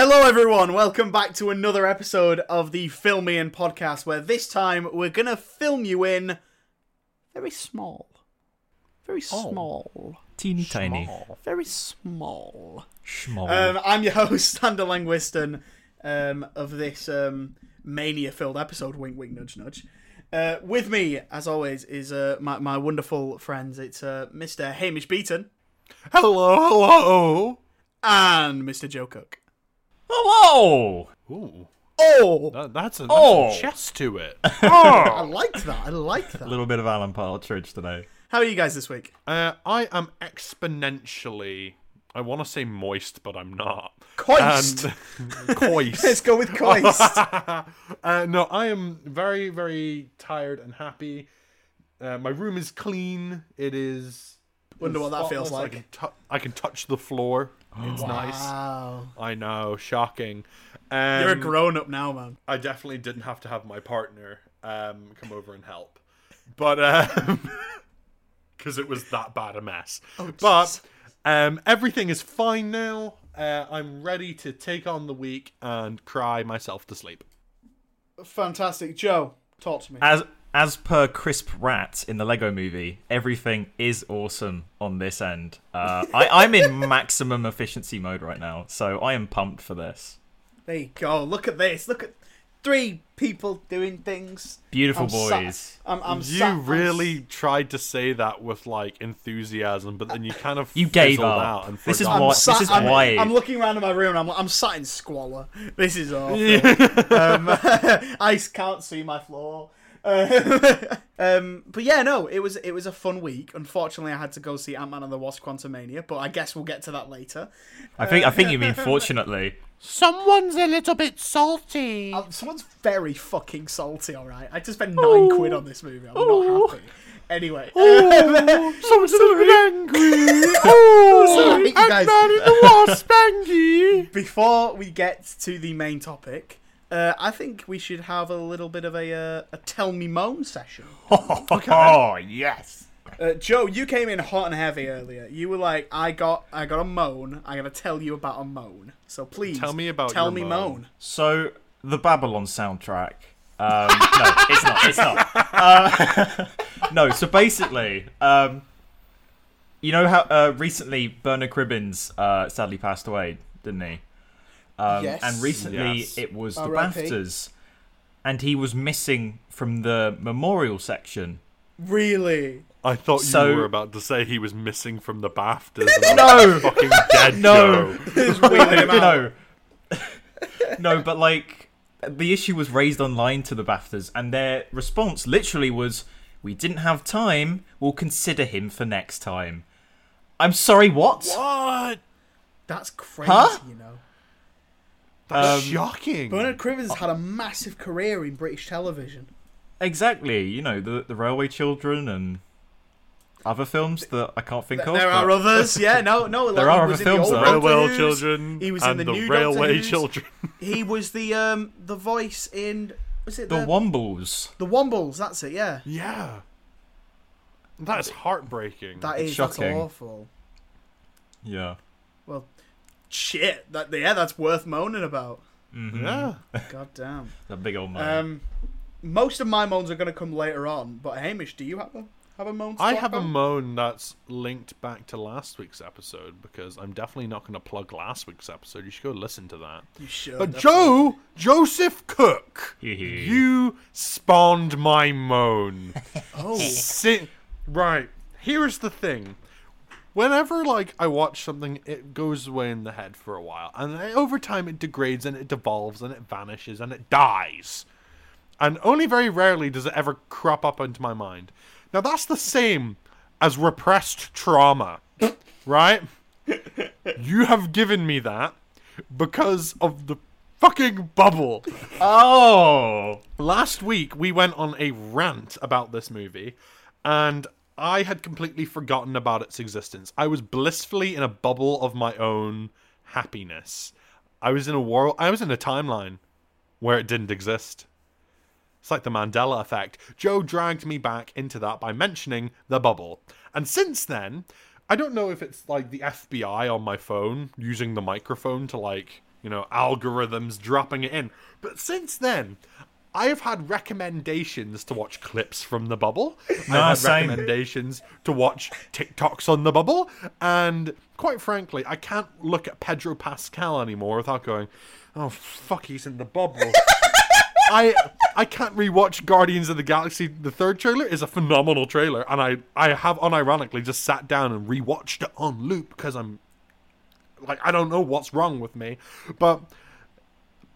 Hello, everyone. Welcome back to another episode of the Film Me podcast, where this time we're gonna film you in very small, very small, Teeny tiny. very small. Schmoll. Um, I'm your host, Xander Langwiston, um, of this um, mania-filled episode. Wink, wink, nudge, nudge. Uh, with me, as always, is uh, my my wonderful friends. It's uh, Mr. Hamish Beaton Hello, hello. and Mr. Joe Cook. Hello! Ooh, Oh, that, that's a that's Oh. some chest to it. I liked that. I liked that. A little bit of Alan Partridge today. How are you guys this week? uh, I am exponentially. I want to say moist, but I'm not. Coist. And coist. Let's go with Coist. uh, no, I am very, very tired and happy. Uh, my room is clean. It is. Wonder what that feels like. I can, tou- I can touch the floor. It's nice. Wow. I know, shocking. Um, You're a grown up now, man. I definitely didn't have to have my partner um, come over and help, but um, because it was that bad a mess. but um, everything is fine now. Uh, I'm ready to take on the week and cry myself to sleep. Fantastic. Joe, talk to me. As as per Chris Pratt in the Lego movie, everything is awesome on this end. Uh, I, I'm in maximum efficiency mode right now, so I am pumped for this. There you go. Look at this. Look at three people doing things. Beautiful I'm sat- boys. I'm, I'm you sat- I'm really tried to say that with like enthusiasm, but then you kind of You gave fizzled up. out and This is forgot. why- sat- this is I'm, why- I'm looking around in my room. And I'm, I'm sat in squalor. This is awful. um, I can't see my floor. Uh, um, but yeah, no, it was it was a fun week. Unfortunately, I had to go see Ant Man and the Wasp: Quantumania, but I guess we'll get to that later. I think I think you mean fortunately. Someone's a little bit salty. Um, someone's very fucking salty. All right, I just spent nine quid on this movie. I'm not happy. Anyway, Someone's a little bit angry. Sorry, you guys. the wasp angry. before we get to the main topic, uh, I think we should have a little bit of a uh, a tell me moan session. Oh yes. Uh, Joe, you came in hot and heavy earlier. You were like, "I got, I got a moan. I gotta tell you about a moan. So please, Tell me about tell your me moan. moan. So the Babylon soundtrack. Um, no, it's not. It's not. Uh, no. So basically, um, you know how uh, recently Bernard Cribbins uh, sadly passed away, didn't he? Um, Yes. And recently Yes. it was the R.I.P.. BAFTAs, and he was missing from the memorial section. Really? I thought So- you were about to say he was missing from the BAFTAs. No. fucking dead. No. Joe. Wheeling him you out. know, no, but like the issue was raised online to the BAFTAs, and their response literally was, "We didn't have time. We'll consider him for next time." I'm sorry, what? What? That's crazy. Huh? You know, That's Um, shocking. Bernard Cribbins had a massive career in British television. Exactly. You know the the Railway Children and other films that I can't think of. There are others. Yeah, no, no. There are other in the films, old though. Doctor Railway children He was and in the, the, new Railway children. He was the um the voice in was it the the Wombles. the Wombles? That's it. Yeah. yeah. That's heartbreaking. That is shocking. that's awful. Yeah. Well, shit. That yeah, that's worth moaning about. Mm-hmm. yeah. God damn. A big old man. Um, most of my moans are going to come later on. But Hamish, do you have a have a moan? to I talk have a moan that's linked back to last week's episode because I'm definitely not going to plug last week's episode. You should go listen to that. You should. But that's Joe, Joseph Cook, Hee hee. you spawned my moan. Oh, Si- right. Here's the thing. Whenever like I watch something, it goes away in the head for a while, and then over time it degrades and it devolves and it vanishes and it dies. And only very rarely does it ever crop up into my mind. Now that's the same as repressed trauma, right? you have given me that because of the fucking bubble. oh. Last week we went on a rant about this movie, and I had completely forgotten about its existence. I was blissfully in a bubble of my own happiness. I was in a world. I was in a timeline where it didn't exist. It's like the Mandela effect. Joe dragged me back into that by mentioning the bubble. And since then, I don't know if it's like the FBI on my phone using the microphone to like you know, algorithms dropping it in. But since then, I have had recommendations to watch clips from the bubble. No, I've had same. recommendations to watch TikToks on the bubble, and quite frankly, I can't look at Pedro Pascal anymore without going, "Oh fuck, he's in the bubble." I I can't rewatch Guardians of the Galaxy. The third trailer is a phenomenal trailer, and I I have unironically just sat down and rewatched it on loop because I'm like I don't know what's wrong with me, but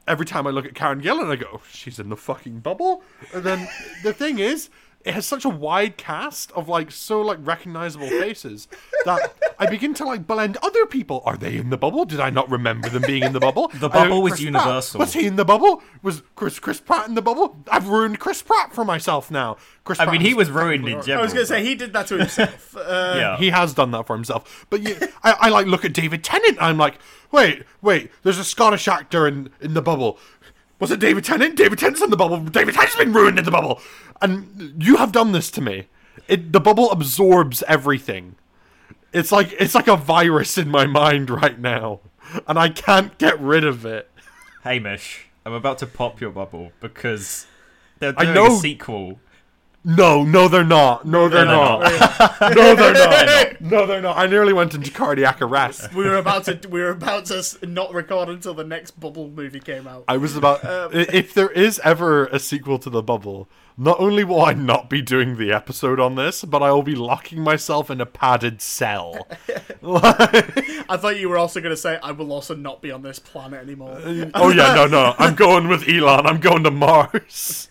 every time I look at Karen Gillan, I go, oh, she's in the fucking bubble. And then the thing is, it has such a wide cast of like so like recognizable faces that I begin to like blend other people. Are they in the bubble? Did I not remember them being in the bubble? The bubble was Chris Pratt. universal. Was he in the bubble? Was Chris Chris Pratt in the bubble? I've ruined Chris Pratt for myself now. Chris I Pratt mean, he was ruined in alright. general. I was gonna say he did that to himself. Uh, yeah. He has done that for himself. But you, I, I like look at David Tennant. I'm like, wait, wait. There's a Scottish actor in in the bubble. Was it David Tennant? David Tennant's in the bubble. David Tennant's been ruined in the bubble. And you have done this to me. It, the bubble absorbs everything. It's like it's like a virus in my mind right now, and I can't get rid of it. Hamish, I'm about to pop your bubble because they're I doing know- a sequel. No, no, they're not. No, they're they're not. no, they're not. No, they're not. I nearly went into cardiac arrest. We were about to we were about to not record until the next Bubble movie came out. I was about. Um, i if there is ever a sequel to The Bubble, not only will I not be doing the episode on this, but I will be locking myself in a padded cell. I thought you were also going to say I will also not be on this planet anymore. oh, yeah, no, no. I'm going with Elon. I'm going to Mars.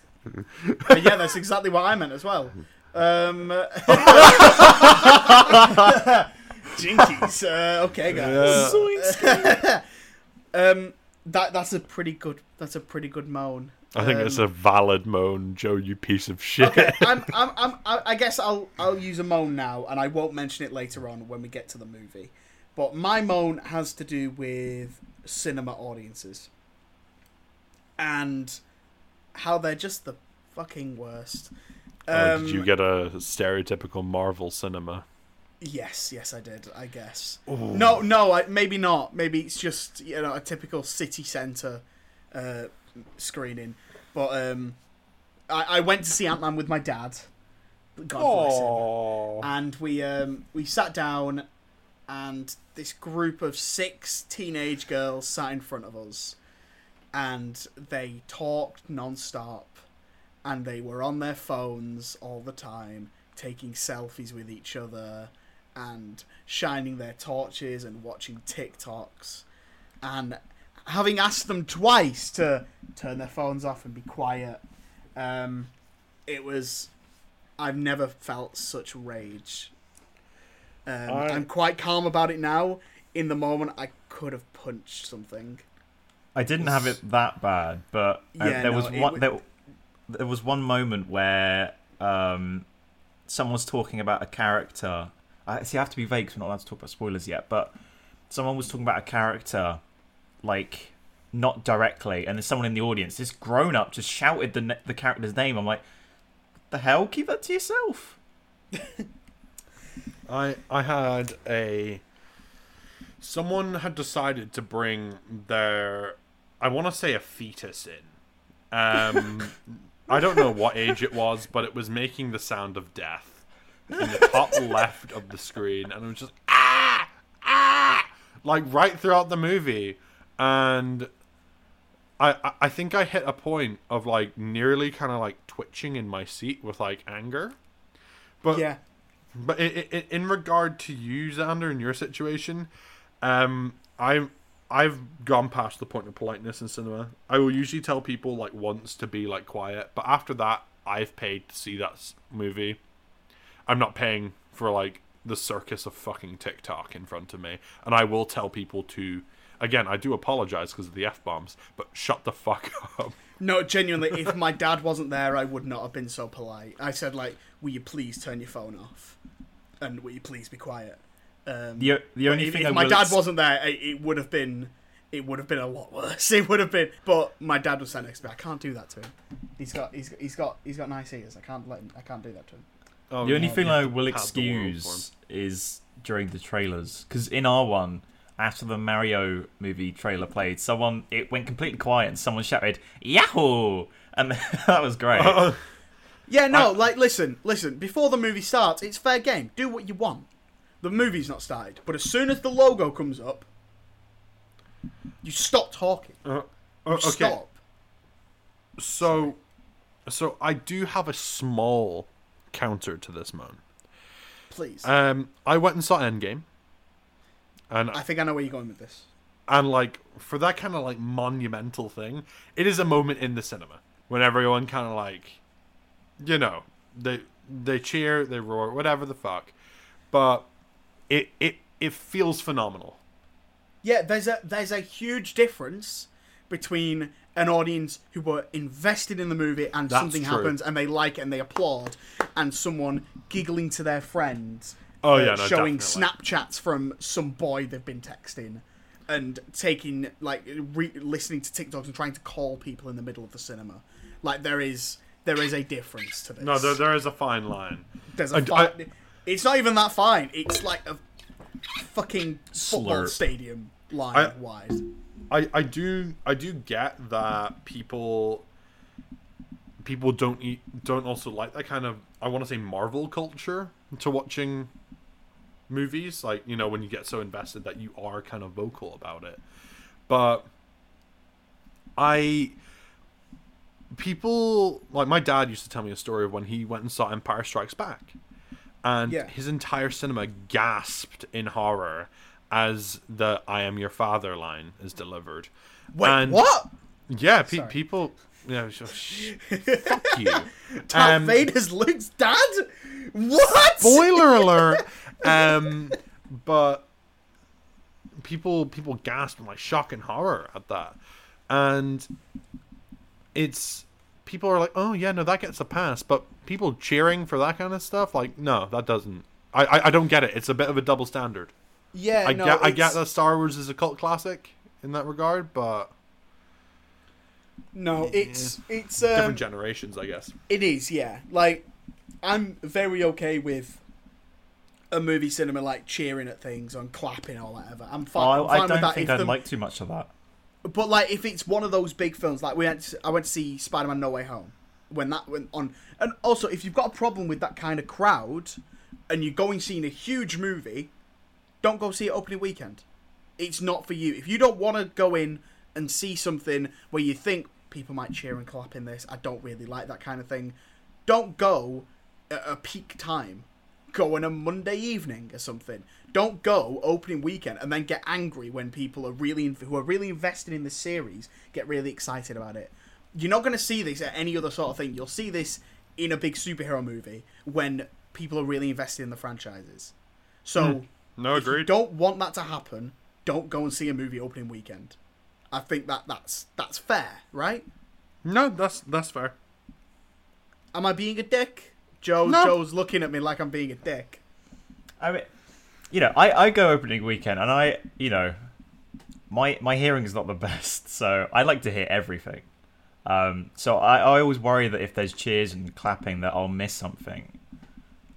But yeah, that's exactly what I meant as well. Um, Jinkies. Uh, okay, guys. Um, that that's a pretty good. That's a pretty good moan. I think Um, it's a valid moan, Joe, you piece of shit. Okay, I'm, I'm, I'm, I I guess I'll, I'll use a moan now, and I won't mention it later on when we get to the movie. But my moan has to do with cinema audiences, and how they're just the fucking worst. Oh, Um, did you get a stereotypical Marvel cinema? Yes, yes, I did. I guess. No, no, I, maybe not. Maybe it's just you know a typical city centre uh, screening. But um, I, I went to see Ant Man with my dad. God bless him. And we um, we sat down, and this group of six teenage girls sat in front of us, and they talked non-stop, and they were on their phones all the time, taking selfies with each other, and shining their torches and watching TikToks, and having asked them twice to turn their phones off and be quiet, um, it was. I've never felt such rage. Um, I- I'm quite calm about it now. In the moment, I could have punched something. I didn't have it that bad, but uh, Yeah, there no, was one wa- there, there was one moment where um, someone was talking about a character. I see. I have to be vague. 'cause we're not allowed to talk about spoilers yet. But someone was talking about a character, like not directly, and there's someone in the audience. This grown up just shouted the ne- the character's name. I'm like, the hell? Keep that to yourself. I I had a someone had decided to bring their I want to say a fetus in. Um I don't know what age it was, but it was making the sound of death in the top left of the screen and it was just ah ah like right throughout the movie and I, I- think I hit a point of like nearly kind of like twitching in my seat with like anger. But yeah, but i i in regard to you, Xander, in your situation, um, I'm I've gone past the point of politeness in cinema. I will usually tell people like once to be like quiet, but after that, I've paid to see that movie. I'm not paying for like the circus of fucking TikTok in front of me, and I will tell people to. Again, I do apologize because of the f bombs, but shut the fuck up. no, genuinely, if my dad wasn't there, I would not have been so polite. I said like, "Will you please turn your phone off?" and "Will you please be quiet?" Um, The the only if, thing if I my will dad ex- wasn't there, it, it would have been it would have been a lot worse. It would have been, but my dad was sat next to me. I can't do that to him. He's got he's, he's got he's got nice ears. I can't let him. I can't do that to him. Oh, the only you thing I will pad the world for 'em. excuse is during the trailers because in our one, after the Mario movie trailer played, someone it went completely quiet and someone shouted "Yahoo!" and that was great. Uh, Yeah, no, like listen, listen. Before the movie starts, it's fair game. Do what you want. The movie's not started, but as soon as the logo comes up, you stop talking. uh, uh, okay. Stop. So, so I do have a small counter to this, Moan. Please. Um, I went and saw Endgame, and I think I know where you're going with this. and like for that kind of like monumental thing, it is a moment in the cinema when everyone kind of like, you know, they they cheer, they roar, whatever the fuck, but it it it feels phenomenal. Yeah, there's a there's a huge difference between an audience who were invested in the movie and That's something true. happens and they like it and they applaud, and someone giggling to their friends. Oh, uh, yeah, no, showing definitely. Snapchats from some boy they've been texting, and taking like re- listening to TikToks and trying to call people in the middle of the cinema. Like there is there is a difference to this. No, there there is a fine line. There's a I- fi- I- It's not even that fine. It's like a fucking football Slurp. stadium line I- wide. I, I do I do get that people people don't eat, don't also like that kind of I want to say Marvel culture to watching movies like you know when you get so invested that you are kind of vocal about it but I people like my dad used to tell me a story of when he went and saw Empire Strikes Back and Yeah. his entire cinema gasped in horror as the "I am your father" line is delivered. Wait, and what? Yeah, pe- people. Yeah, sh- sh- fuck you. Darth Um, Vader's Luke's dad? What? Spoiler alert. Um, but people people gasp in like shock and horror at that, and it's people are like, oh yeah, no, that gets a pass. But people cheering for that kind of stuff, like, no, that doesn't. I I, I don't get it. It's a bit of a double standard. Yeah, I no, get I get that Star Wars is a cult classic in that regard, but No, it's it's different um, generations, I guess. it is, yeah. Like I'm very okay with a movie cinema like cheering at things and clapping or whatever. I'm Oh, fine, I'm fine I don't that. think I'd the- like too much of that. But like, if it's one of those big films, like we went, to, I went to see Spider-Man: No Way Home when that went on, and also if you've got a problem with that kind of crowd, and you're going seeing a huge movie, don't go see it opening weekend. It's not for you. If you don't want to go in and see something where you think people might cheer and clap in this, I don't really like that kind of thing. Don't go at a peak time. Go on a Monday evening or something. Don't go opening weekend and then get angry when people are really who are really invested in the series get really excited about it. You're not going to see this at any other sort of thing. You'll see this in a big superhero movie when people are really invested in the franchises. So hmm. No, if you agreed. don't want that to happen, don't go and see a movie opening weekend. I think that that's that's fair, right? No, that's that's fair. Am I being a dick? Joe No. Joe's looking at me like I'm being a dick. I mean, you know, I, I go opening weekend and I, you know, my my hearing is not the best, so I like to hear everything. Um, so I, I always worry that if there's cheers and clapping, that I'll miss something.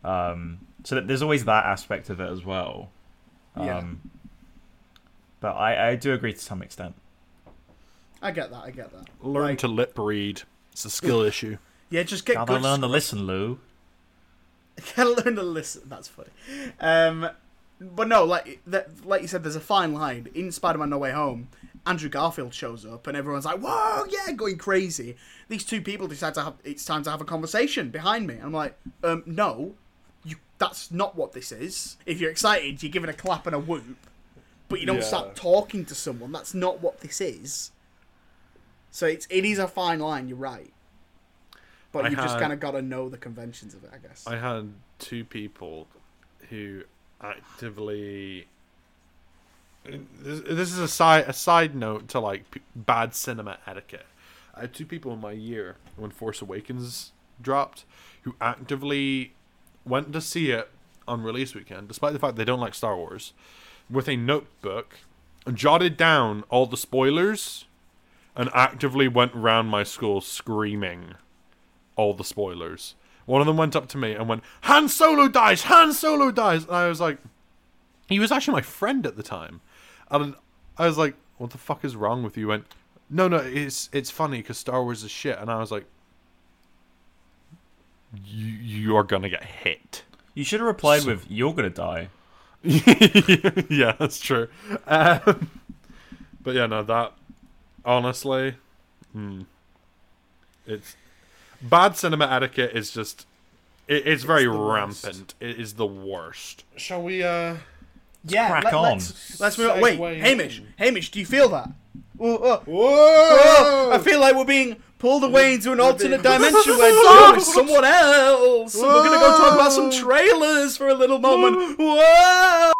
Um, so that there's always that aspect of it as well. Um, Yeah. But I, I do agree to some extent. I get that. I get that. Learn Like, to lip read. It's a skill issue. yeah, just get Gotta good. learn to listen, Lou. Gotta learn to listen. That's funny. Um, but no, like that, like you said, there's a fine line in Spider-Man: No Way Home. Andrew Garfield shows up, and everyone's like, "Whoa, yeah!" going crazy. These two people decide to have it's time to have a conversation behind me. I'm like, um, no, you. That's not what this is. If you're excited, you give it a clap and a whoop, but you don't Yeah. start talking to someone. That's not what this is. So it's it is a fine line. You're right. But I you just kind of got to know the conventions of it, I guess. I had two people who actively. This, this is a side a side note to like p- bad cinema etiquette. I had two people in my year when Force Awakens dropped who actively went to see it on release weekend, despite the fact they don't like Star Wars, with a notebook, jotted down all the spoilers, and actively went around my school screaming all the spoilers. One of them went up to me and went, Han Solo dies! Han Solo dies! And I was like, he was actually my friend at the time. And I was like, "What the fuck is wrong with you?" He went, "No, no, it's it's funny because Star Wars is shit." And I was like, "You you are gonna get hit." You should have replied with, "You're gonna die." yeah, that's true. Um, but yeah, no, that honestly, hmm, it's bad cinema etiquette is just it, it's very the worst. rampant. It is the worst. Shall we? uh Yeah, crack let, on. Let's, let's move on. Wait, Segue Hamish, Hamish, do you feel that? Whoa, whoa, Whoa! whoa, I feel like we're being pulled away into an alternate dimension where Joe is someone else. And we're gonna go talk about some trailers for a little moment. Whoa!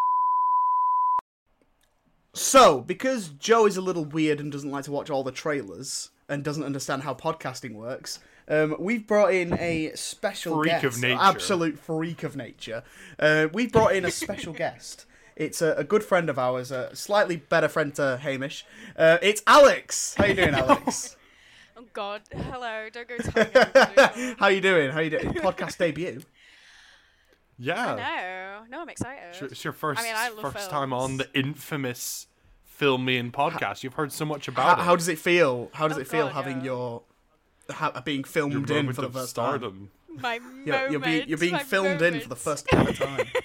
So, because Joe is a little weird and doesn't like to watch all the trailers and doesn't understand how podcasting works, um, we've brought in a special Freak guest, of nature. absolute freak of nature. Uh, we brought in a special guest. It's a, a good friend of ours, a slightly better friend to Hamish. Uh, it's Alex. How you doing, Alex? Oh God! Hello! Don't go telling everybody. How you doing? How you doing? Podcast debut. Yeah, no, no, I'm excited. It's- it's your first I mean, I love first time on the infamous Film Me In podcast. You've heard so much about how it. How does it feel? How does Oh, it feel God, having yeah. your ha- being filmed in for the of first time? stardom. My You're, moment. you're being you're being my filmed in for the moment. first ever time.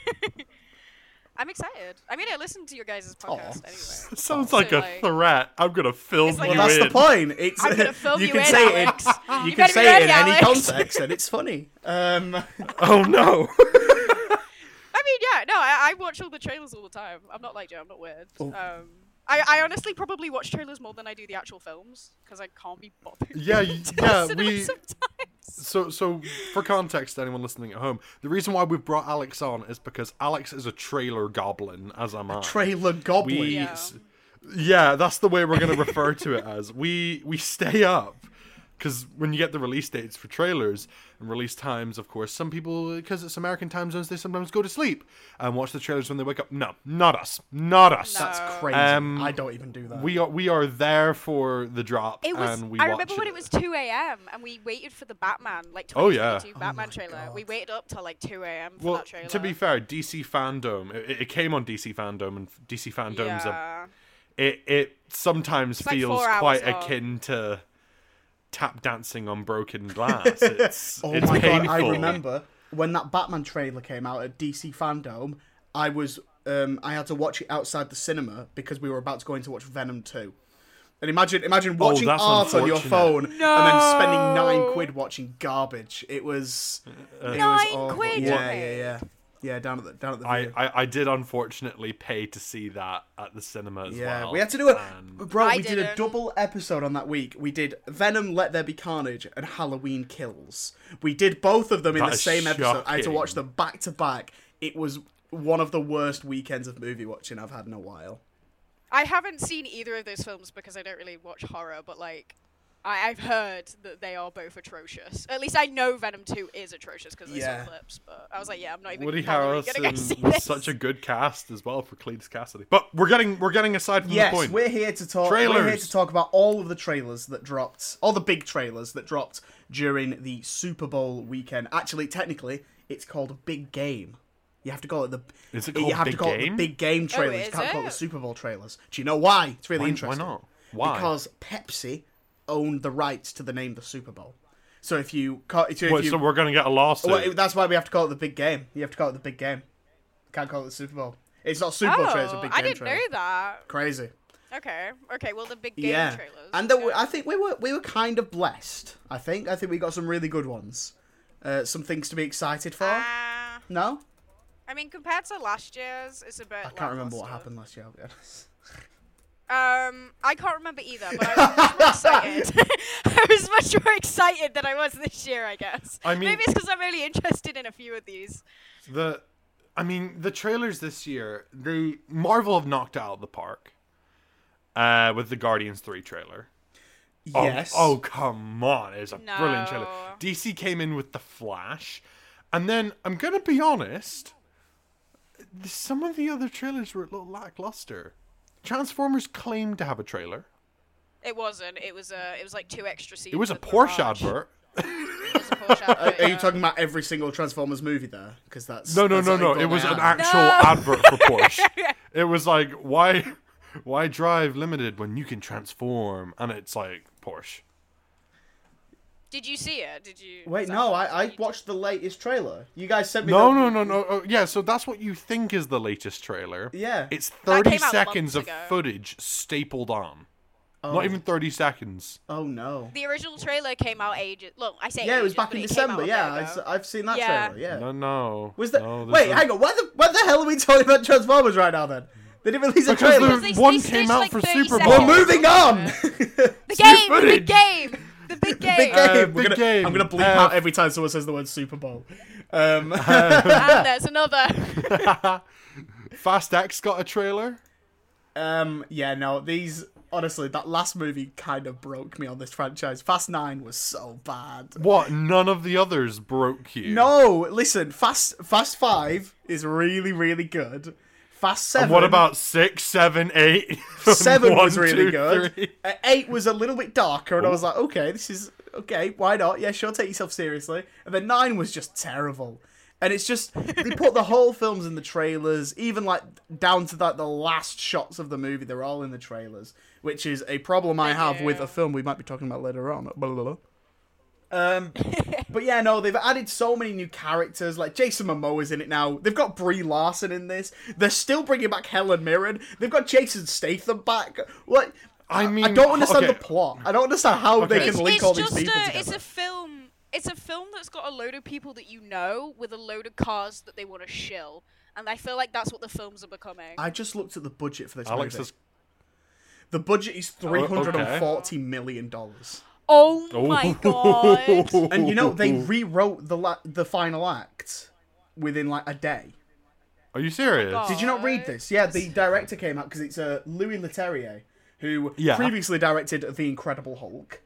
I'm excited. I mean, I listened to your guys' podcast anyway. Sounds So, like a like- threat. I'm gonna film like you Well, that's in. the point. It's I'm gonna film you you can in, say it. Alex. In, You you can say ready, it in any context, and it's funny. Um, Oh no! I mean, yeah, no, I, I watch all the trailers all the time. I'm not like Joe. I'm not weird. Oh. Um, I, I honestly probably watch trailers more than I do the actual films because I can't be bothered. Yeah, to yeah, listen to them we- Sometimes. So, so for context, anyone listening at home, the reason why we've brought Alex on is because Alex is a trailer goblin, as am I. trailer goblin. we, Yeah. yeah, that's the way we're going to refer to it as. We we stay up because when you get the release dates for trailers and release times, of course, some people because it's American time zones, they sometimes go to sleep and watch the trailers when they wake up. No, not us, not us. No. That's crazy. Um, I don't even do that. We are we are there for the drop, It was. and we I remember when it was 2 a.m. and we waited for the Batman, like Oh, yeah. 2022 Batman my trailer. God. We waited up till like 2 a.m. for Well, that trailer. to be fair, DC FanDome it, it came on DC FanDome, and DC FanDome's a yeah. it it sometimes like feels four hours quite long. akin to tap dancing on broken glass. It's oh it's my painful. god! I remember when that Batman trailer came out at DC FanDome. I was um, I had to watch it outside the cinema because we were about to go in to watch Venom two. And imagine imagine watching Oh, art on your unfortunate. phone and then spending nine quid watching garbage. It was it Nine awful. quid, Yeah, yeah, yeah, yeah. Down at the down at the I. I, I did unfortunately pay to see that at the cinema as Yeah, well. we had to do it, and- bro. I we did a didn't. double episode on that week. We did Venom, Let There Be Carnage, and Halloween Kills. We did both of them in That the is same episode. I had to watch them back to back. It was one of the worst weekends of movie watching I've had in a while. I haven't seen either of those films because I don't really watch horror, but like. I, I've heard that they are both atrocious. At least I know Venom 2 is atrocious because I Yeah. saw clips. But I was like, yeah, I'm not even Woody bothering gonna go Harrelson see was this. such a good cast as well for Cletus Kasady. But we're getting we're getting aside from Yes, the point. Yes, we're here to talk. Trailers. We're here to talk about all of the trailers that dropped, all the big trailers that dropped during the Super Bowl weekend. Actually, technically, it's called a Big Game. You have to call it the. Is it you have Big to call it Game? the Big Game oh, trailers. you can't call it the? Super Bowl trailers. Do you know why? It's really why, why not? Why? Because Pepsi owned the rights to the name the Super Bowl. So if you ca- if you, so we're gonna get a lawsuit. well, that's why we have to call it the Big Game. You have to call it the Big Game. Can't call it the Super Bowl. It's not Super Bowl oh, trailer. It's a Big I Game didn't trailer. know that. Crazy. Okay, okay. Well, the big game yeah, trailers. and there okay. were- I think we were we were kind of blessed. I think I think we got some really good ones. Uh, some things to be excited for. Ah, no, I mean, compared to last year's, it's a bit. I can't remember what happened last year. I'll be honest. Um, I can't remember either, but I was much more excited. I was much more excited than I was this year, I guess. I mean- maybe it's because I'm really interested in a few of these. The, I mean, the trailers this year, they Marvel have knocked out of the park. Uh, with the Guardians three trailer. Oh, Yes. Oh, come on! It's a brilliant trailer. DC came in with the Flash, and then I'm gonna be honest. Some of the other trailers were a little lackluster. Transformers claimed to have a trailer. It wasn't. It was a. It was like two extra scenes. It was a of Porsche Mirage. advert. It was a Porsche Are, advert, are you yeah. talking about every single Transformers movie there? Because that's No, no, that's no, like no. all It was they an had. actual No. advert for Porsche. It was like, why, Why drive limited when you can transform? And it's like Porsche. Did you see it? Did you? Wait, no, I, I watched the latest trailer. You guys sent me. No, the- no, no, no. Oh, yeah, so that's what you think is the latest trailer. Yeah. It's 30 came out seconds of months ago. footage stapled on. Oh. Not even 30 seconds. Oh no. The original trailer came out ages. Look, I say Yeah, it was ages, back but in it came December. a Yeah, bit I, ago. have seen that Yeah. trailer. Yeah. No, no. Was that? no, there's Wait, no- hang on. What the what the hell are we talking about Transformers right now? Then they didn't release a Because trailer. the They- they one stitched came out like for 30 Super We're seconds. moving on. The the game, the footage. game, the big game. big game. Uh, We're big gonna, game. I'm gonna bleep Uh, out every time someone says the word Super Bowl. Um, and there's another. Fast X got a trailer. um, yeah, no, these honestly, that last movie kind of broke me on this franchise. Fast Nine was so bad. What? None of the others broke you. No, listen, Fast Fast Five is really really good. Fast Seven. And what about six, seven, eight? Seven was really two, good. three. Uh, eight was a little bit darker, and I was like, okay, this is okay. Why not? Yeah, sure, take yourself seriously. And then nine was just terrible. And it's just they put the whole films in the trailers, even like down to like the last shots of the movie. They're all in the trailers, which is a problem I have with a film we might be talking about later on. Blah, blah, blah. Um, but yeah, no, they've added so many new characters. Like Jason Momoa's in it now. They've got Brie Larson in this. They're still bringing back Helen Mirren. They've got Jason Statham back. What? I mean, I don't understand okay. the plot. I don't understand how they can It's, link it's all these people a, together. it's a film. It's a film that's got a load of people that you know with a load of cars that they want to shill, and I feel like that's what the films are becoming. I just looked at the budget for this Alex movie. is. The budget is three hundred and okay. forty million dollars. Oh my god! And you know they rewrote the la- the final act within like a day. Are you serious? God. Did you not read this? Yeah, the director came out because it's uh, Louis Leterrier, who Yeah. previously directed The Incredible Hulk.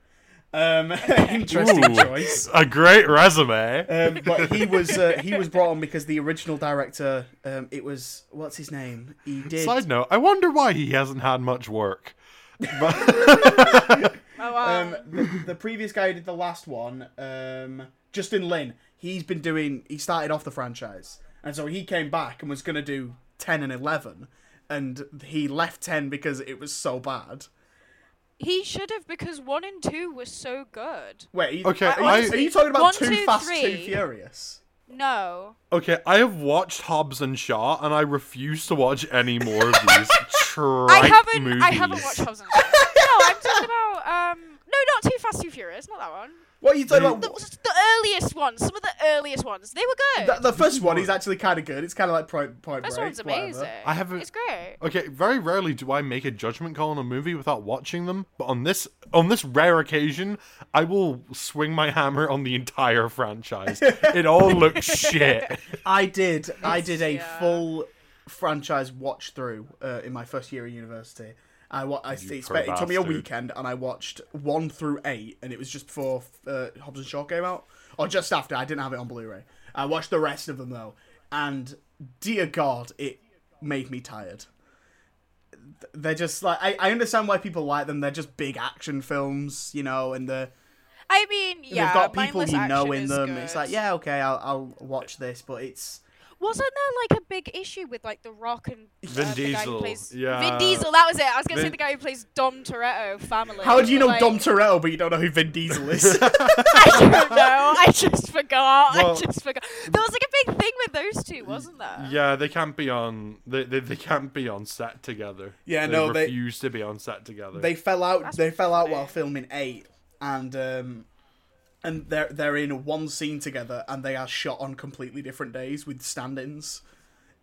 Um, interesting Ooh. choice. A great resume. Um, but he was uh, he was brought on because the original director, um, it was what's his name? He did. Side note: I wonder why he hasn't had much work. But oh wow! Um, the, the previous guy who did the last one, um, Justin Lin, he's been doing. He started off the franchise, and so he came back and was gonna do ten and eleven, and he left ten because it was so bad. he should have because one and two were so good. Wait, are you, Okay, are, you- I- are you talking about One, Too two, Fast, Too. Furious? No, okay, I have watched Hobbs and Shaw, and I refuse to watch any more of these trite I haven't. movies. I haven't watched Hobbs and Shaw. No, I'm talking about um. No, not Too Fast, Too Furious. Not that one. What are you talking about? The, the earliest ones. Some of the earliest ones. They were good. The, the first one is actually kind of good. It's kind of like Point, point First Break. one's whatever. amazing. I haven't- It's great. Okay, very rarely do I make a judgment call on a movie without watching them, but on this on this rare occasion, I will swing my hammer on the entire franchise. it all looks shit. I did. I did a yeah. full franchise watch through uh, in my first year of university. I, wa- I it, spent, it took me a weekend, and I watched one through eight, and it was just before uh, Hobbs and Shaw came out, or just after. I didn't have it on Blu-ray. I watched the rest of them though, and dear God, it made me tired. They're just like I, I understand why people like them. They're just big action films, you know, and the I mean, yeah. they've got people mindless you know in them. Good. It's like yeah, okay, I'll I'll watch this, but it's Wasn't there like a big issue with like The Rock and uh, Vin the guy who Diesel, plays yeah. Vin Diesel? That was it. I was gonna say Vin- the guy who plays Dom Toretto family. How do you know like, Dom Toretto, but you don't know who Vin Diesel is? I don't know. I just forgot. Well- I just forgot. There was like a big thing with those two, wasn't there? Yeah, they can't be on they, they, they can't be on set together. Yeah, they no, they- refuse to be on set together. they fell out. That's they fell out funny. while filming eight, and um, and they're they're in one scene together, and they are shot on completely different days with stand-ins.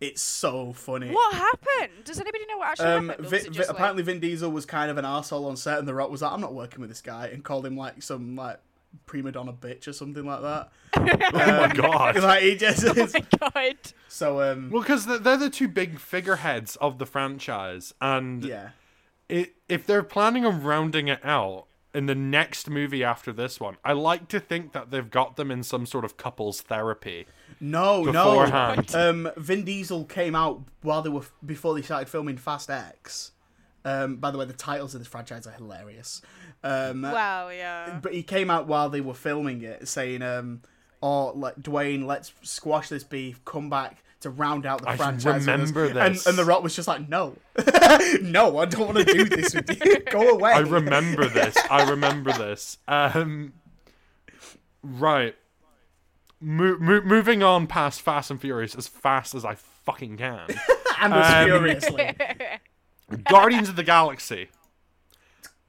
It's so funny. What happened? Does anybody know what actually Um, happened? or Vi- Vi- just, like- apparently Vin Diesel was kind of an asshole on set, and The Rock was like, "I'm not working with this guy," and called him like some like prima donna bitch or something like that. oh my god. like he just Oh my god. so um Well, because they're the two big figureheads of the franchise, and yeah. it, if they're planning on rounding it out in the next movie after this one, I like to think that they've got them in some sort of couples therapy. No, beforehand. no. Um, Vin Diesel came out while they were before they started filming Fast X. Um, by the way, the titles of this franchise are hilarious. Um, Wow. Yeah. but he came out while they were filming it, saying, um, "Oh, like Dwayne, let's squash this beef. Come back to round out the I franchise. with remember And, this. and The Rock was just like, no, no, I don't want to do this with you. Go away. I remember this. I remember this. Um, right. Mo- mo- moving on past Fast and Furious as fast as I fucking can. and as Um, furiously. Guardians of the Galaxy.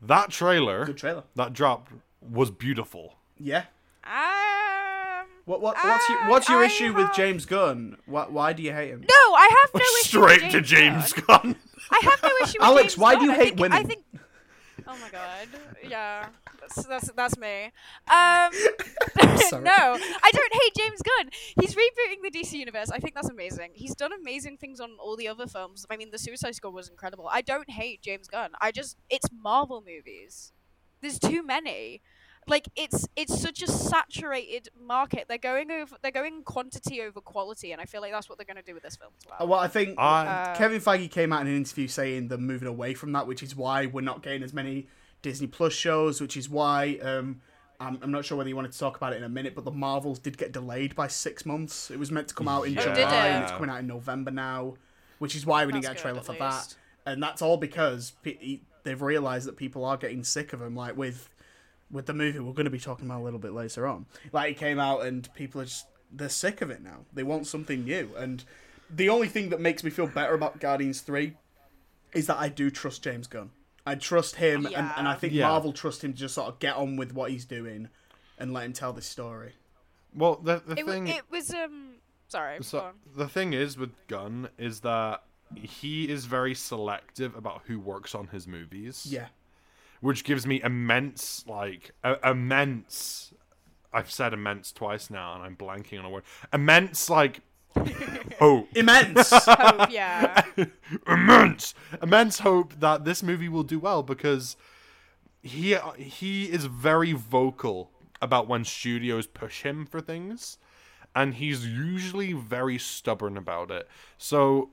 That trailer Good trailer. that dropped was beautiful. Yeah. What, what, what's your, what's your I issue with James Gunn? Why, why do you hate him? No, I have no issue. with Straight to James Gunn. Gunn. I have no issue with James. Alex, James why do you I hate think, women? I think. Oh my god. Yeah, that's that's, that's me. Um, no, I don't hate James Gunn. He's rebooting the DC universe. I think that's amazing. He's done amazing things on all the other films. I mean, the Suicide Squad was incredible. I don't hate James Gunn. I just it's Marvel movies. There's too many. Like it's it's such a saturated market. They're going over they're going quantity over quality, and I feel like that's what they're going to do with this film as well. Uh, Well, I think I- Uh, Kevin Feige came out in an interview saying they're moving away from that, which is why we're not getting as many Disney Plus shows, which is why um, I'm, I'm not sure whether you wanted to talk about it in a minute, but the Marvels did get delayed by six months. It was meant to come out in Oh, July, it? and it's coming out in November now, which is why we didn't That's get a trailer at for that. And that's all because pe- they've realized that people are getting sick of them. like with with the movie we're going to be talking about a little bit later on. Like it came out and people are just they're sick of it now. They want something new. And the only thing that makes me feel better about Guardians 3 is that I do trust James Gunn. I trust him and, and I think Yeah. Marvel trust him to just sort of get on with what he's doing and let him tell this story. Well, the, the It, w- thing. it was um. Sorry. So the thing is with Gunn is that he is very selective about who works on his movies. Yeah. Which gives me immense, like uh, immense. I've said immense twice now, and I'm blanking on a word. Immense, like hope. Immense. Hope, yeah. immense, immense hope that this movie will do well because he he is very vocal about when studios push him for things, and he's usually very stubborn about it. So,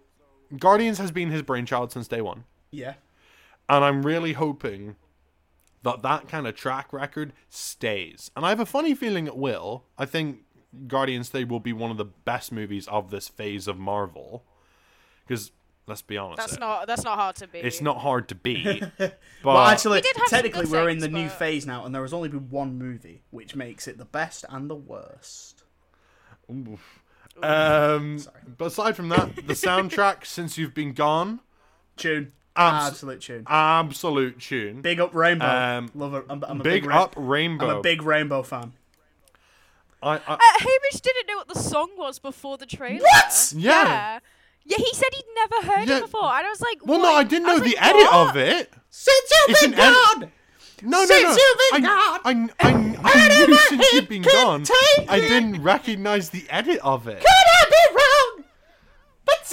Guardians has been his brainchild since day one, yeah. and I'm really hoping that that kind of track record stays. And I have a funny feeling it will. I think Guardians 3 will be one of the best movies of this phase of Marvel. Because, let's be honest, That's it- not that's not hard to be. it's not hard to beat. but Well, actually, We did have some technically, we're in things, the new phase now, and there has only been one movie, which makes it the best and the worst. um, but aside from that, the soundtrack since you've been gone, Tune. Abs- Absolute tune. absolute tune. Big up Rainbow. Um, Love it. I'm, I'm a Big big, Ra- up Rainbow. I'm a big Rainbow fan. I, I, Uh, Hamish didn't know what the song was before the trailer. What? Yeah. Yeah. Yeah, he said he'd never heard Yeah. it before, and I was like, well, what? no, I didn't know was the like, edit what? of it. Since you've It's been an edit- gone, No, no, Since no. you've been I, gone, I, I, I, knew never since you've been gone. I didn't recognize the edit of it. could I be wrong? But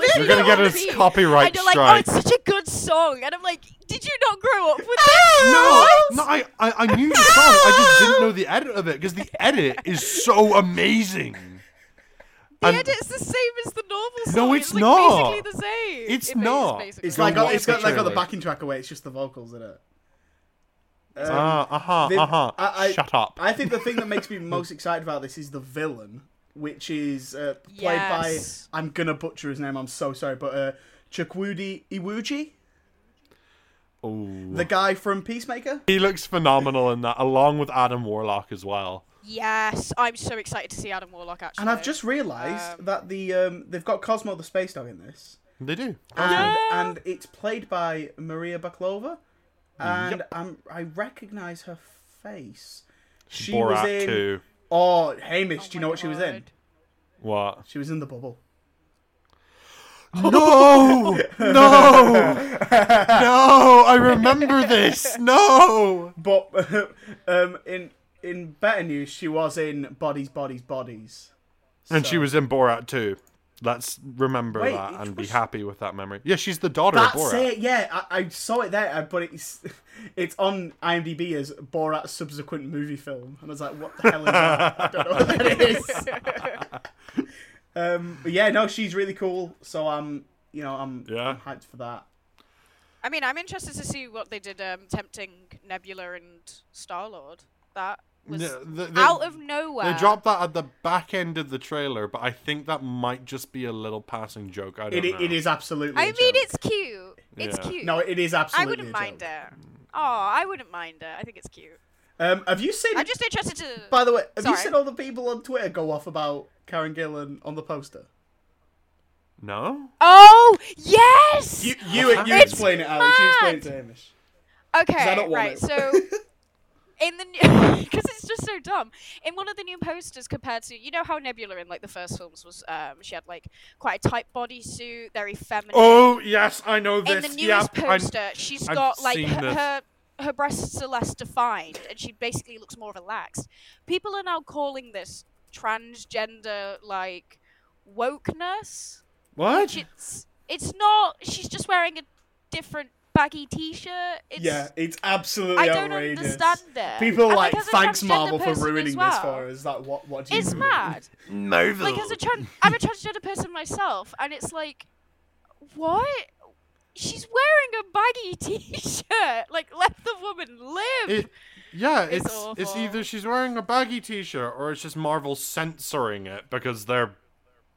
since you you've listen been You're gonna get all us the copyright and you're like, strike. oh, it's such a good song, and I'm like, did you not grow up with No, this? no, I, I, I knew the song. I just didn't know the edit of it because the edit is so amazing. The And- edit's the same as the normal song. No, it's like not. Basically the same. It's It is not. basically It's like same. watch it's got the like got the backing track away. It's just the vocals in it. Um, Ah, uh huh, the- uh huh. I- I- Shut up. I think the thing that makes me most excited about this is the villain, which is uh, played Yes. by I'm gonna butcher his name. I'm so sorry, but uh, Chukwudi Iwuji, Ooh. the guy from Peacemaker. He looks phenomenal in that, along with Adam Warlock as well. Yes, I'm so excited to see Adam Warlock actually. And I've just realised Um, that the um, they've got Cosmo the space dog in this, They do. and Yeah. and it's played by Maria Bakalova, and I'm, I recognise her face. She Borat was in. 2. Oh, Hamish, Oh do you know what she was in? What? She was in the bubble. No! No! no! I remember this! No! But um, in in better news, she was in Bodies, Bodies, Bodies. And she was in Borat too. Let's remember Wait, that it and be happy with that memory. Yeah, she's the daughter That's of Borat. it. Yeah, I, I saw it there, uh, but it's it's on IMDb as Borat's subsequent movie film, and I was like, "What the hell is that? I don't know what that is." um, but yeah, no, she's really cool. So I'm, you know, I'm, Yeah. I'm hyped for that. I mean, I'm interested to see what they did um, tempting Nebula and Star Lord. That was Yeah, the- the- out of nowhere. They dropped that at the back end of the trailer, but I think that might just be a little passing joke. I don't It, know. it is absolutely. I a mean, joke. it's cute. It's Yeah. cute. No, it is absolutely. I wouldn't a mind it. Oh, I wouldn't mind it. I think it's cute. Um, have you seen? I'm just interested to. By the way, have you seen all the people on Twitter go off about Karen Gillan on the poster? No. Oh yes. You you, you explain it, Alex. You explain it to Hamish. Okay, I don't want right. it. So in the new, because it's just so dumb. In one of the new posters, compared to you know how Nebula in like the first films was, um, she had like quite a tight bodysuit, very feminine. Oh yes, I know this. in the yeah, newest I'm- poster, she's I've got like her, her her breasts are less defined, and she basically looks more relaxed. People are now calling this transgender like wokeness. what? Which it's it's not. She's just wearing a different baggy t-shirt. It's, yeah, it's absolutely I don't outrageous. understand it. People And, like as thanks Marvel for ruining well, this for us. Is that what? What do you? It's mad. Marvel. Like as a tran- I'm a transgender person myself, and it's like, what? She's wearing a baggy t-shirt. Like, let the woman live. It, yeah, It's it's it's either she's wearing a baggy t-shirt or it's just Marvel censoring it because they're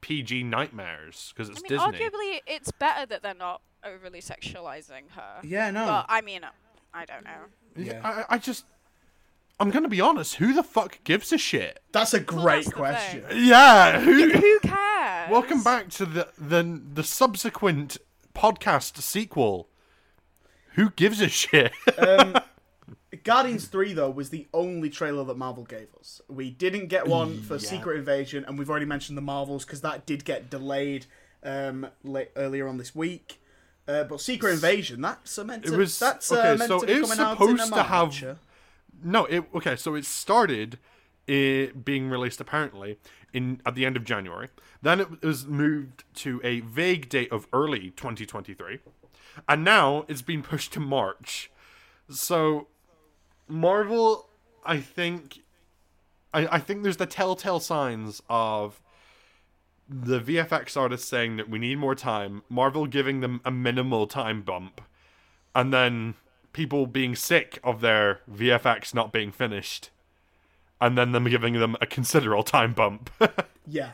PG nightmares because it's I mean, Disney. arguably, it's better that they're not overly sexualizing her. Yeah, no. But I mean, I don't know. Yeah. I, I just, I'm gonna be honest. Who the fuck gives a shit? That's a great that's the question. Yeah, who? Who cares? Welcome back to the the the subsequent podcast sequel. Who gives a shit? Um, Guardians 3, though, was the only trailer that Marvel gave us. We didn't get one for Secret Invasion, and we've already mentioned the Marvels because that did get delayed um, late, earlier on this week. Uh, but Secret Invasion, that's uh, meant to, It was- that's uh, meant so to be coming out in supposed to have-. No, it okay. So it started it being released apparently in at the end of January. Then it was moved to a vague date of early 2023, and now it's been pushed to March. So Marvel, I think, I, I think there's the telltale signs of the VFX artists saying that we need more time. Marvel giving them a minimal time bump, and then people being sick of their VFX not being finished, and then them giving them a considerable time bump. Yeah.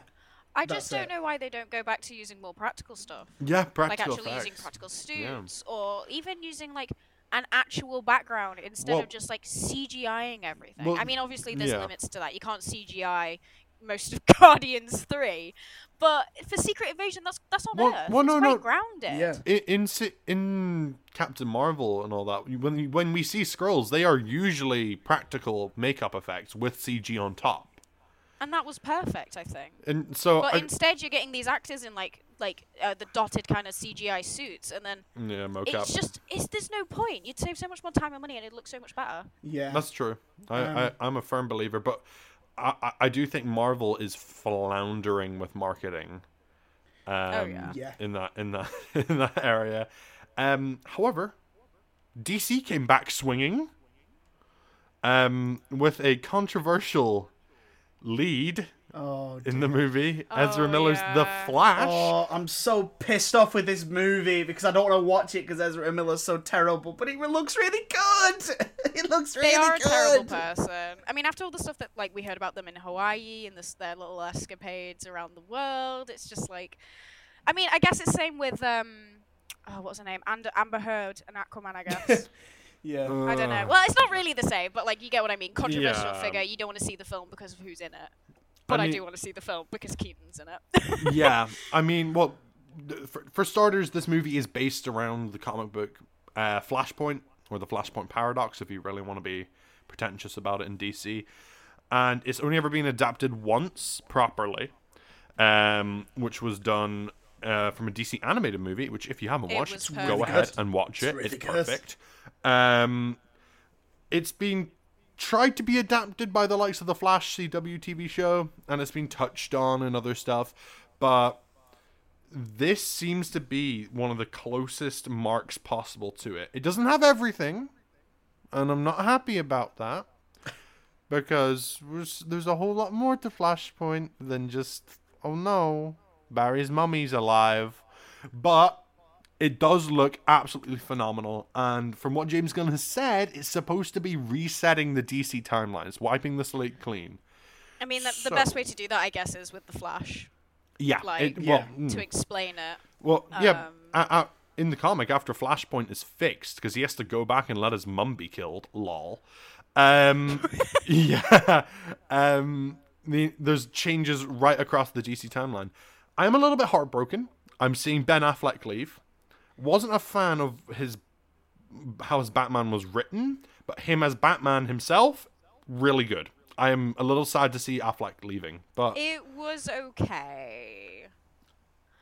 I just That's don't it. know why they don't go back to using more practical stuff. yeah, practical like practical actually using effects. practical Yeah. or even using like an actual background instead Well- of just like CGIing everything. Well, I mean, obviously there's yeah. limits to that. You can't CGI most of Guardians three, but for Secret Invasion, that's that's on Well- Earth. well, it's no, quite no. grounded. Yeah. in in, in Captain Marvel and all that, when when we see Skrulls, they are usually practical makeup effects with CG on top. And that was perfect, I think. And so, But I, instead, you're getting these actors in like like uh, the dotted kind of CGI suits, and then yeah, mocap. it's just it's there's no point. You'd save so much more time and money, and it'd look so much better. Yeah. That's true. I, Um, I I'm a firm believer, but I, I I do think Marvel is floundering with marketing. Um, Oh, yeah. Yeah. In that in that in that area. Um, however, DC came back swinging. Um, with a controversial lead oh, in the movie, Ezra Oh, Miller's The. Flash. Oh, I'm so pissed off with this movie because I don't want to watch it because Ezra Miller's so terrible, but he looks really good. he looks really good. They are a good. terrible person. I mean, after all the stuff that like we heard about them in Hawaii and this, their little escapades around the world, it's just like, I mean, I guess it's same with um, oh, what's her name, Amber, Amber Heard and Aquaman, I guess. Yeah. I don't know. Well, it's not really the same, but like you get what I mean. Controversial Yeah. figure. You don't want to see the film because of who's in it. But I, mean- do want to see the film because Keaton's in it. yeah, I mean, well, for, for starters, this movie is based around the comic book uh, Flashpoint or the Flashpoint Paradox, if you really want to be pretentious about it in DC, and it's only ever been adapted once properly, um, which was done. Uh, from a DC animated movie, which if you haven't It watched, go perfect. ahead Good. and watch It's it. really It's perfect. Um, it's been tried to be adapted by the likes of the Flash CW TV show, and it's been touched on and other stuff, but this seems to be one of the closest marks possible to it. It doesn't have everything, and I'm not happy about that because there's, there's a whole lot more to Flashpoint than just oh no, Barry's mummy's alive, but It does look absolutely phenomenal, and from what James Gunn has said, it's supposed to be resetting the DC timelines, wiping the slate clean. I mean, the, the best way to do that, I guess, is with the Flash Yeah, Like, it- Yeah. well, mm. to explain it. Well, yeah. Um, a- a- in the comic, after Flashpoint is fixed, because he has to go back and let his mum be killed. Lol. Um, yeah. Um, the, there's changes right across the DC timeline. I am a little bit heartbroken. I'm seeing Ben Affleck leave. Wasn't a fan of his how his Batman was written, but him as Batman himself, really good. I am a little sad to see Affleck leaving, but It was okay.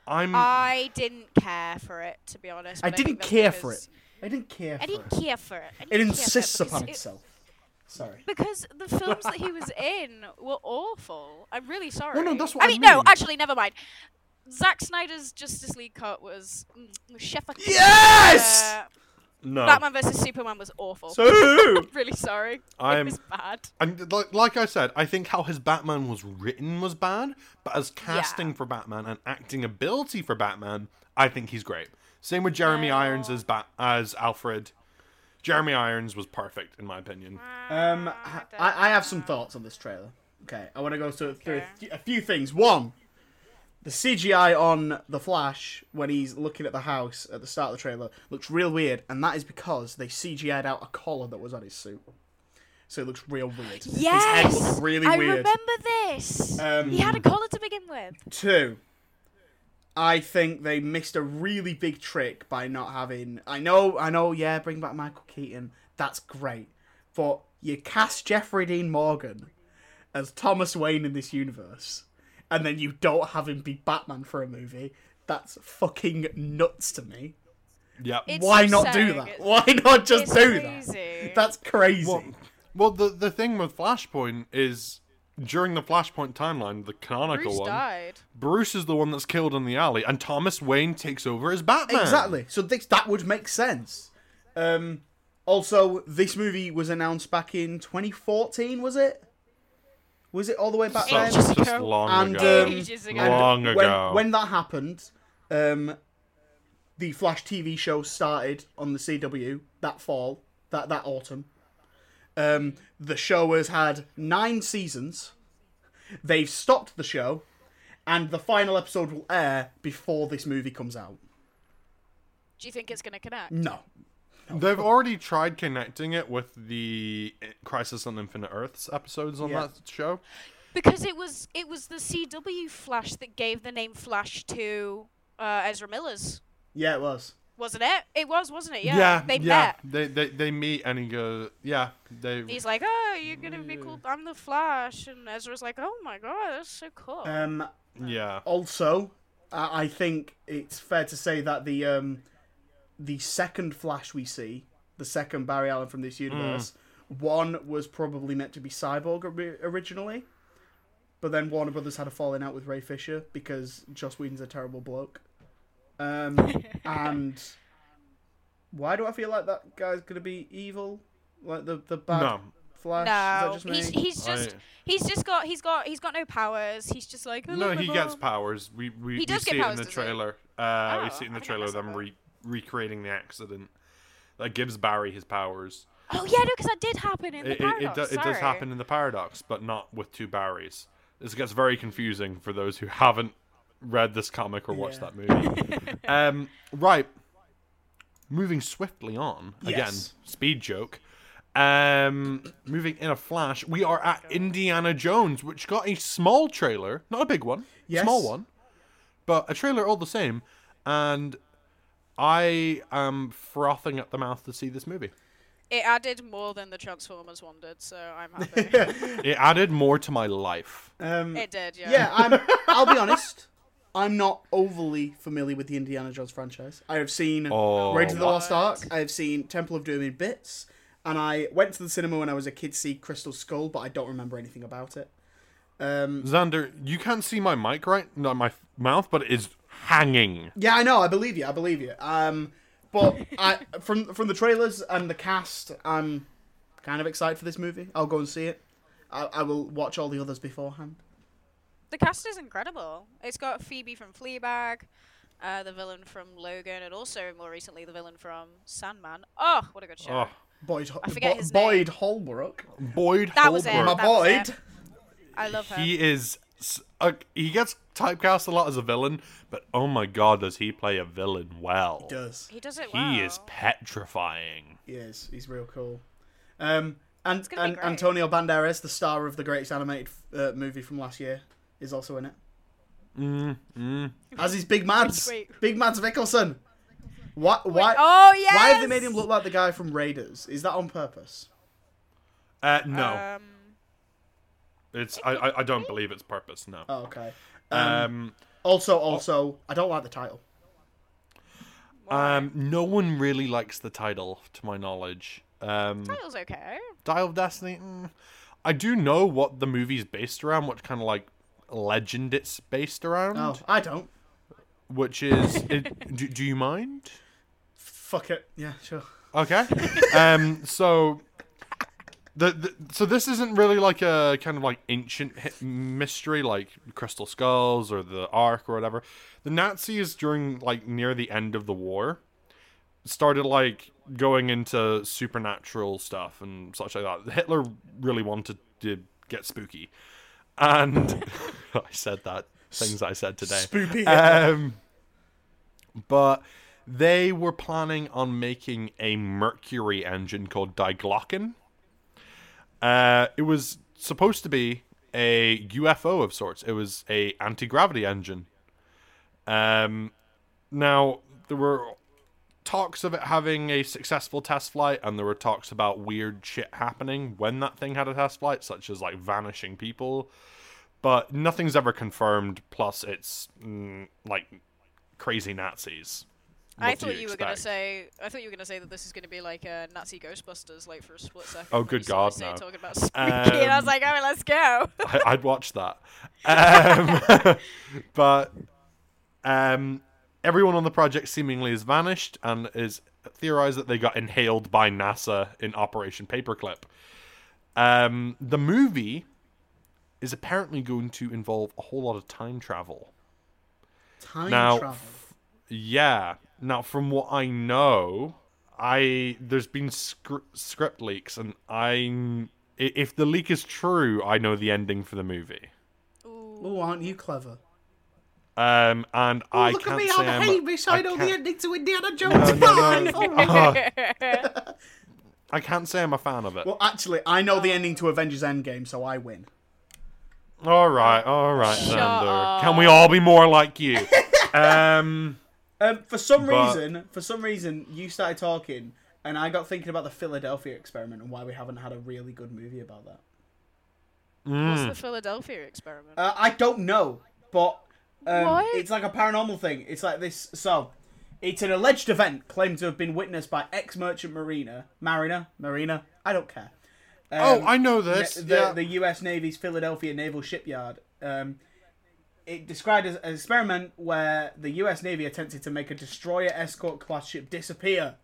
I'm I didn't care for it, to be honest. I didn't think that's care for it. I didn't care for it. I didn't care for it. It didn't care for insists upon it- itself. Sorry. Because the films that he was in were awful. I'm really sorry. no, that's what I mean. No, actually, never mind. Zack Snyder's Justice League cut was mm, chef a kiss. Yes! Uh, no. Batman versus Superman was awful. So really sorry. I'm- It was bad. And like, like I said, I think how his Batman was written was bad, but as casting Yeah. for Batman and acting ability for Batman, I think he's great. Same with Jeremy No. Irons as Bat as Alfred. Jeremy Irons was perfect in my opinion. Um, I, I have some thoughts on this trailer. Okay, I want to go through, through a, Okay. few, a few things. One, the CGI on the Flash when he's looking at the house at the start of the trailer looks real weird, and that is because they CGI'd out a collar that was on his suit, so it looks real weird. His head Yes, looks really I weird. remember this. Um, he had a collar to begin with. Two, I think they missed a really big trick by not having. I know, I know. Yeah, bring back Michael Keaton. That's great, but you cast Jeffrey Dean Morgan as Thomas Wayne in this universe, and then you don't have him be Batman for a movie. That's fucking nuts to me. Yep. It's Why not do that? Why not just do crazy. that? That's crazy. well, well, the the thing with Flashpoint is during the Flashpoint timeline, the canonical Bruce one, died. Bruce is the one that's killed in the alley, and Thomas Wayne takes over as Batman. Exactly. So this, that would make sense. Um, also, this movie was announced back in 2014, was it? Was it all the way back So, then? Ages just long And, ago. um, Ages ago. And Long when, ago. When that happened, um, the Flash TV show started on the CW that fall, that that autumn. Um, the show has had nine seasons. They've stopped the show, and the final episode will air before this movie comes out. Do you think it's going to connect? No, They've already tried connecting it with the Crisis on Infinite Earths episodes on Yeah. that show. Because it was it was the CW Flash that gave the name Flash to uh, Ezra Miller's, yeah, it was. Wasn't it? It was, wasn't it? Yeah. they yeah. met. They, they they meet and he goes, yeah, they. He's like, "Oh, you're gonna be cool. I'm the Flash," and Ezra's like, "Oh my god, that's so cool." Um, yeah. Also, I I think it's fair to say that the um, the second Flash we see, the second Barry Allen from this universe, one was probably meant to be Cyborg originally, but then Warner Brothers had a falling out with Ray Fisher because Joss Whedon's a terrible bloke. Um, and why do I feel like that guy's gonna be evil? Like the the bad No. Flash? No, just he's he's just I- he's just got he's got he's got no powers. He's just like I No, love my he gets powers. We we, He we see get it in the does he? trailer. Uh, Oh, we see it in the I trailer them re- recreating the accident that gives Barry his powers. Oh yeah, no, because that did happen in the It, it, it, paradox. do, it does happen in the paradox, but not with two Barrys. This gets very confusing for those who haven't read this comic or watched Yeah. that movie. um, right. Moving swiftly on. Again, Yes. speed joke. Um, moving in a flash, we are at Indiana Jones, which got a small trailer, not a big one, Yes. small one, but a trailer all the same. And I am frothing at the mouth to see this movie. It added more than the Transformers one did, so I'm happy. It added more to my life. Um, it did, yeah. yeah, I'm, I'll be honest. I'm not overly familiar with the Indiana Jones franchise. I have seen Oh, Raiders of the Lost? Ark. I have seen Temple of Doom in bits, and I went to the cinema when I was a kid to see Crystal Skull, but I don't remember anything about it. Um, Xander, you can't see my mic right, not my f- mouth, but it is hanging. yeah, I know. I believe you. I believe you. Um, but I, from from the trailers and the cast, I'm kind of excited for this movie. I'll go and see it. I, I will watch all the others beforehand. The cast is incredible. It's got Phoebe from Fleabag. uh, the villain from Logan, and also more recently the villain from Sandman. Oh, what a good show! Oh, Boyd, I forget Bo- his Boyd name. Holbrook. Boyd That was it. Holbrook. My That was Boyd. it. I love her. He is. Uh, he gets typecast a lot as a villain, but oh my god, does he play a villain well? Does He does it well. He is petrifying. he is? He's real cool. Um, and and. Antonio Banderas, the star of the greatest animated uh, movie from last year, is also in it. Mm, mm. As is Big Mads, wait. Big Mads Mikkelsen. Why? Why? Oh yes. Why have they made him look like the guy from Raiders? Is that on purpose? Uh, no, Um, it's. I, I. I don't believe it's purpose. No. Oh, okay. Um, Um. also, also, I don't like the title. Um. No one really likes the title, to my knowledge. Um. Title's okay. Dial of Destiny. Mm, I do know what the movie's based around, what kind of like legend it's based around, Oh, I don't. which is. It, do, do you mind? Fuck it. Yeah, sure. Okay. um. So. The, the, so this isn't really like a kind of like ancient mystery like Crystal Skulls or the Ark or whatever. The Nazis during like near the end of the war started like going into supernatural stuff and such like that. Hitler really wanted to get spooky, and I said that things I said today. Spoopy. Um, but they were planning on making a Mercury engine called Diglocken. Uh, it was supposed to be a UFO of sorts. It was a anti gravity engine. Um, now there were talks of it having a successful test flight, and there were talks about weird shit happening when that thing had a test flight, such as like vanishing people. But nothing's ever confirmed. Plus, it's mm, like crazy Nazis. I What do thought you, were gonna say. I thought you were gonna say that this is gonna be like a Nazi Ghostbusters, like for a split second. Oh, good God, no. Talking about spooky, and I was Um, like, oh, let's go. I, I'd watch that. Um, but um, everyone on the project seemingly has vanished and is theorized that they got inhaled by NASA in Operation Paperclip. Um, the movie is apparently going to involve a whole lot of time travel. Time now, travel. Yeah. Now, from what I know, I there's been scr- script leaks, and I'm if the leak is true, I know the ending for the movie. Oh, aren't you clever? Um, and Oh, I look can't at me, say I'm I'm- Hamish. I, I know the ending to Indiana Jones no, 5. no. Oh, I can't say I'm a fan of it. Well, actually, I know the ending to Avengers Endgame, so I win. all right, all right, Shut Xander. Can we all be more like you? um, Um, for some But- reason, for some reason, you started talking, and I got thinking about the Philadelphia experiment and why we haven't had a really good movie about that. What's mm, the Philadelphia experiment? Uh, I don't know, but um, What? it's like a paranormal thing. It's like this. So, it's an alleged event claimed to have been witnessed by ex-merchant mariner, mariner, marina. I don't care. Um, oh, I know this. the, yeah. the U.S. Navy's Philadelphia Naval Shipyard. Um, it described as an experiment where the U.S. Navy attempted to make a destroyer escort class ship disappear,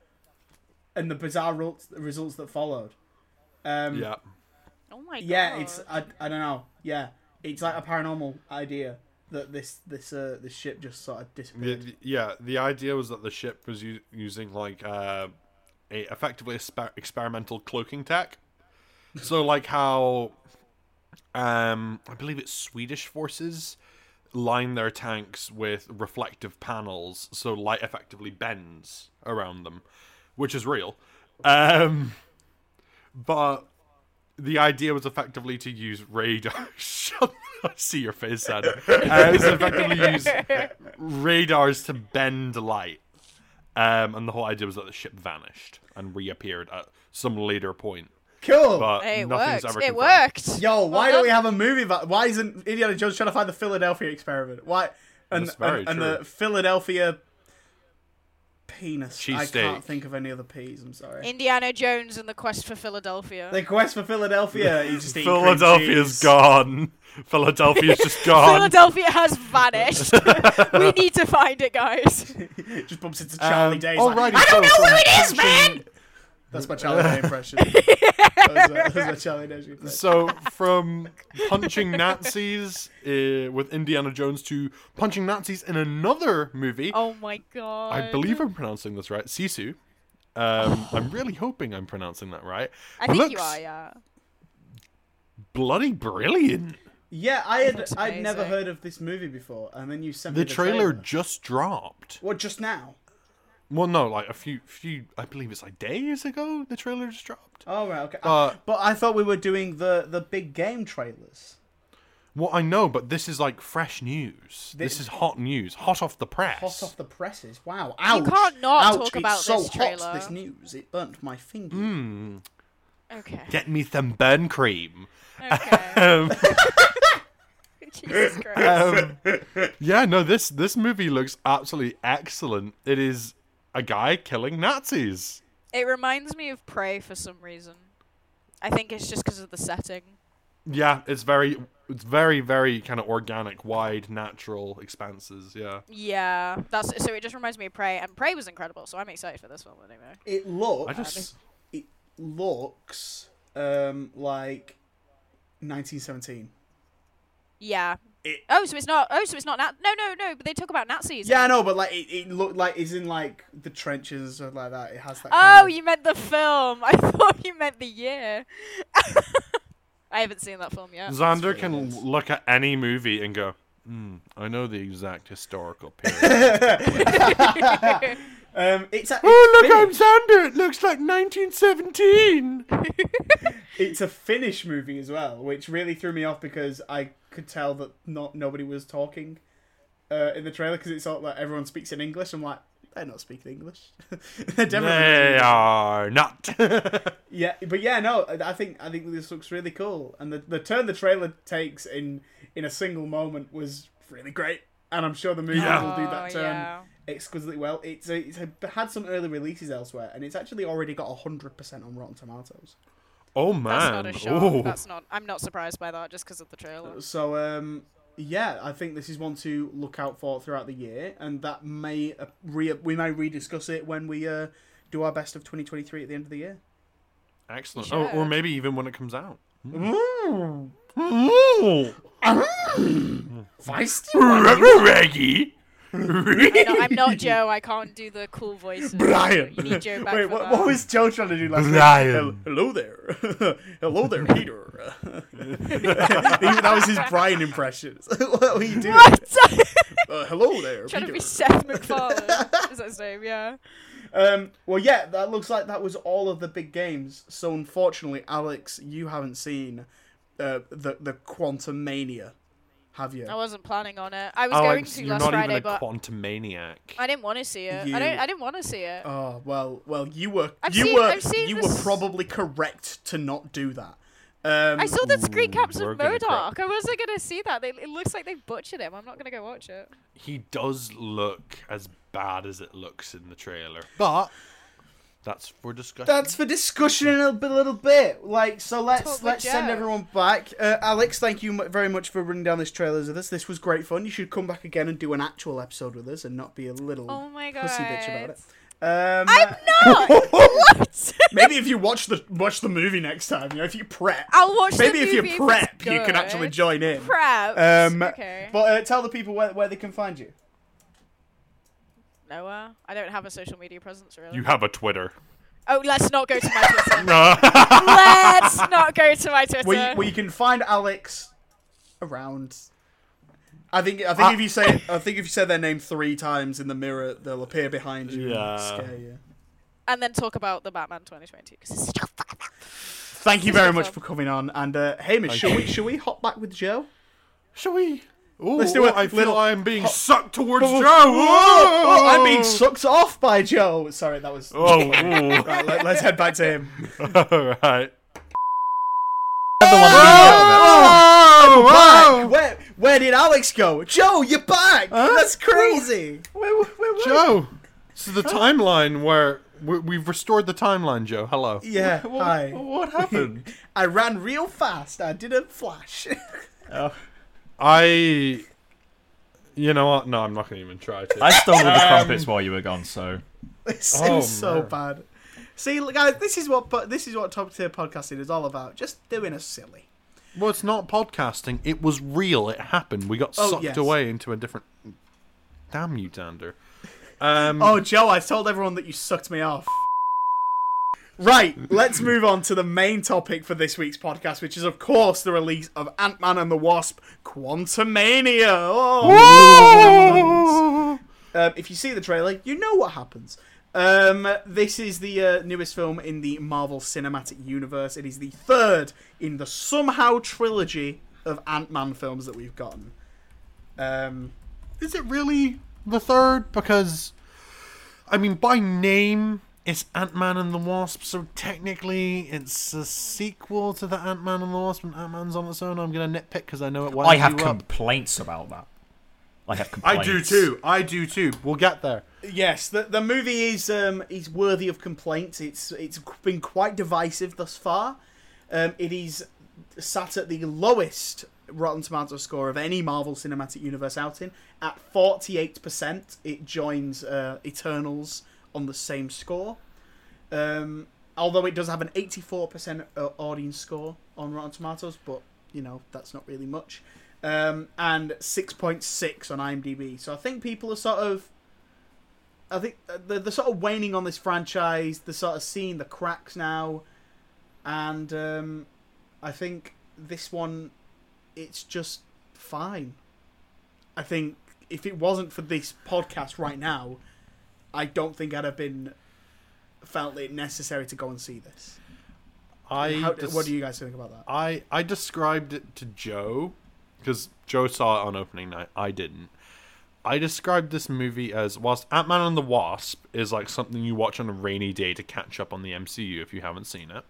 and the bizarre results, results that followed. Um, yeah. oh my god. yeah, it's I, I don't know. Yeah, it's like a paranormal idea that this this uh this ship just sort of disappeared. the- yeah, the idea was that the ship was u- using like uh, a effectively a experimental cloaking tech. So like how um I believe it's Swedish forces line their tanks with reflective panels so light effectively bends around them, which is real. Um but the idea was effectively to use radar. Shut I see your face, Sam. Uh, it was effectively use radars to bend light. Um, and the whole idea was that the ship vanished and reappeared at some later point. Cool. But Hey, it nothing's worked. ever It confirmed. worked. Yo, why Well don't we have a movie about? Why isn't Indiana Jones trying to find the Philadelphia experiment? Why? And That's very and, and true. the Philadelphia penis. I Cheesesteak. can't think of any other peas. I'm sorry. Indiana Jones and the Quest for Philadelphia. the quest for Philadelphia. He's just eating cream Philadelphia's cheese. gone. Philadelphia's just gone. Philadelphia has vanished. we need to find it, guys. just bumps into Charlie Um, Day. alrighty, Like, I don't so know who from it is, man. That's my Charlie Day impression. That was a, that was a Charlie Day reference. So from punching Nazis uh, with Indiana Jones to punching Nazis in another movie. Oh my god. I believe I'm pronouncing this right. Sisu. Um, I'm really hoping I'm pronouncing that right. I think you Looks are, yeah. Bloody brilliant. Yeah, I had I'd never heard of this movie before, and then you sent me The the trailer just dropped. What just now? Well, no, like a few, few. I believe it's like days ago. The trailer just dropped. Oh right, okay. Uh, but I thought we were doing the the big game trailers. Well, I know, but this is like fresh news. This Thi- is hot news, hot off the press. Hot off the presses. Wow. Ouch. can't not Ouch. talk it's about so this hot, trailer. this news. It burnt my finger. Hmm. Okay. Get me some burn cream. Okay. Um, Jesus Christ. um, yeah, no, this this movie looks absolutely excellent. It is a guy killing Nazis. It reminds me of Prey for some reason. I think it's just because of the setting. Yeah, it's very, it's very, very kind of organic, wide, natural expanses. Yeah. Yeah, that's so. It just reminds me of Prey, and Prey was incredible. So I'm excited for this film anyway. It looks. I just, It looks um like 1917. Yeah. It- oh, so it's not. Oh, so it's not. Na- no, no, no. But they talk about Nazis. Yeah, I know, but like it, it looked like it's in like the trenches and stuff like that. It has that. Oh, kind of- you meant the film. I thought you meant the year. I haven't seen that film yet. Xander can good. look at any movie and go, hmm, I know the exact historical period. Um, it's a, oh, it's look, I'm Xander. It looks like 1917. It's a Finnish movie as well, which really threw me off because I could tell that not nobody was talking uh, in the trailer because it's all like everyone speaks in English. I'm like, they're not speaking English. they're definitely they are not. Yeah, but yeah, no, I I think I think this looks really cool, and the the turn the trailer takes in in a single moment was really great, and I'm sure the movie Yeah. will do that Oh, turn yeah. exquisitely well. It's a, it's a, had some early releases elsewhere, and it's actually already got hundred percent on Rotten Tomatoes. Oh, man! That's not a shock. Ooh. That's not. I'm not surprised by that just because of the trailer. So um, yeah, I think this is one to look out for throughout the year, and that may uh, re- we may rediscuss it when we uh, do our best of 2023 at the end of the year. Excellent. You Oh, or maybe even when it comes out. Ooh. Feisty Reggie. I'm not, I'm not Joe. I can't do the cool voices. Brian. You need Joe back Wait, what, what was Joe trying to do last Brian. night? Hel- Hello there. Hello there, Peter. that was his Brian impression. what were you doing? What? Uh, hello there, Trying to Peter. be Seth MacFarlane. Is that his name? Yeah. Um, well, yeah, that looks like that was all of the big games. So unfortunately, Alex, you haven't seen uh, the the Quantumania, have you? I wasn't planning on it. I was Alex, going to you're last not Friday, even a but quantum maniac. I didn't want to see it. You- I don't. I didn't want to see it. Oh well, well, you were I've you seen- were I've seen you were probably correct to not do that. Um, I saw the screen caps of gonna MODOK. I wasn't gonna see that. They, it looks like they butchered him. I'm not gonna go watch it. He does look as bad as it looks in the trailer. But that's for discussion. That's for discussion in a little bit. Like, so let's Talk let's send everyone back. Uh, Alex, thank you very much for running down this trailer with us. This was great fun. You should come back again and do an actual episode with us and not be a little Oh my god. pussy bitch about it. Um, I'm not. what? maybe if you watch the watch the movie next time, you know, if you prep. I'll watch. Maybe the if you prep, it's you can actually join in. Prep. Um, okay. But uh, tell the people where, where they can find you. Noah, I don't have a social media presence really. you have a Twitter. oh, let's not go to my Twitter. No. let's not go to my Twitter. Where you, where you can find Alex around. I think I think Ah. if you say I think if you say their name three times in the mirror, they'll appear behind you Yeah. and scare you. and then talk about the Batman 2020 because it's so fun. Thank you very much for coming on. And uh, Hamish, Thank shall you. we shall we hop back with Joe? Shall we? Ooh, Let's do a I feel little- I'm being hot- sucked towards Oh, Joe. oh! I'm being sucked off by Joe. Sorry, that was. Oh. Right, let, us head back to him. all right. the one Oh, Oh, back. Where where did Alex go? Joe, you're back. That's crazy. Where, where, where, Joe. Is the timeline where we- we've restored the timeline, Joe. Hello. Yeah. what, Hi. what happened? I ran real fast. I did a flash. oh, I. You know what? No, I'm not going to even try to. I stole all the Um, crumpets while you were gone, so This Oh, is so man. bad. See, guys, this is what po- this is what top tier podcasting is all about. Just doing a silly. Well, it's not podcasting. It was real. It happened. We got Oh, sucked yes. away into a different. Damn you, Dander. Um, Oh, Joe, I told everyone that you sucked me off. Right, let's move on to the main topic for this week's podcast, which is, of course, the release of Ant Man and the Wasp Quantumania. Oh. Um, if you see the trailer, you know what happens. Um, this is the uh, newest film in the Marvel Cinematic Universe. It is the third in the somehow trilogy of Ant Man films that we've gotten. Um, Is it really the third? Because, I mean, by name, it's Ant Man and the Wasp, so technically it's a sequel to the Ant Man and the Wasp, and Ant Man's on its own. I'm going to nitpick because I know it winds I have you up. complaints about that. I have complaints. I do too. I do too. We'll get there. Yes, the the movie is um is worthy of complaints. It's it's been quite divisive thus far. Um, it is sat at the lowest Rotten Tomato score of any Marvel Cinematic Universe outing at forty eight percent. It joins uh, Eternals on the same score. Um, although it does have an eighty four percent uh, audience score on Rotten Tomatoes, but you know that's not really much. Um, and six point six on IMDb. So I think people are sort of I think uh, they're, they're sort of waning on this franchise. They're sort of seeing the cracks now, and um, I think this one, it's just fine. I think if it wasn't for this podcast right now, I don't think I'd have been felt it necessary to go and see this. I How, des- what do you guys think about that? I I described it to Joe because Joe saw it on opening night. I didn't. I described this movie as whilst Ant Man and the Wasp is like something you watch on a rainy day to catch up on the MCU if you haven't seen it.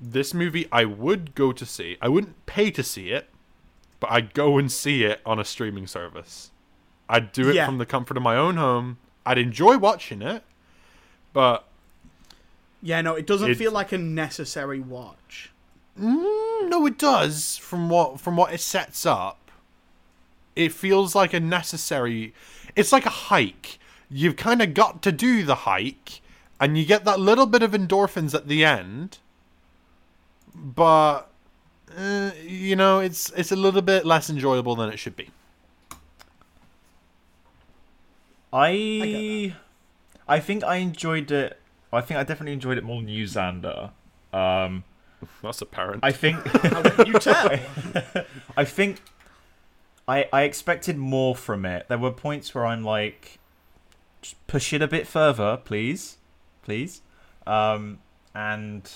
This movie I would go to see. I wouldn't pay to see it, but I'd go and see it on a streaming service. I'd do it Yeah. from the comfort of my own home. I'd enjoy watching it, but Yeah, no, it doesn't It- feel like a necessary watch. Mm, no, it does. From what from what it sets up, it feels like a necessary. It's like a hike. You've kind of got to do the hike, and you get that little bit of endorphins at the end. But uh, you know, it's it's a little bit less enjoyable than it should be. I I think I enjoyed it. I think I definitely enjoyed it more than you, Xander. Um, That's apparent. I think you tell? I think I I expected more from it. There were points where I'm like, just push it a bit further, please, please. Um, and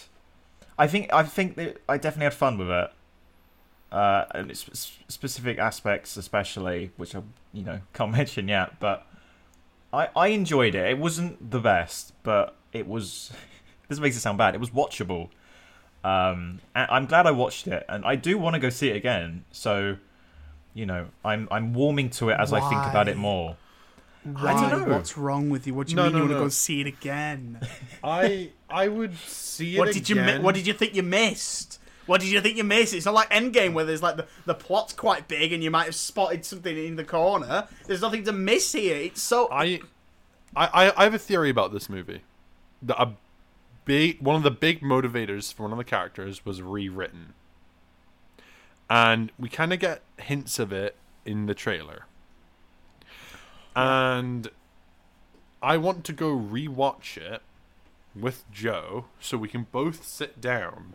I think I think that I definitely had fun with it. Uh, and it's s- specific aspects, especially, which I you know can't mention yet, but I I enjoyed it. It wasn't the best, but it was. this makes it sound bad. It was watchable. Um, and I'm glad I watched it, and I do want to go see it again. So, you know, I'm I'm warming to it as I think about it more. Why? don't know. What's wrong with you? What do you No, mean no, you want to no. go see it again? I I would see it what did you mi- What did you think you missed? What did you think you missed? It's not like Endgame where there's like the, the plot's quite big and you might have spotted something in the corner. There's nothing to miss here. It's so I, I, I have a theory about this movie. The, a big one of the big motivators for one of the characters was rewritten, and we kind of get hints of it in the trailer. And I want to go rewatch it with Joe so we can both sit down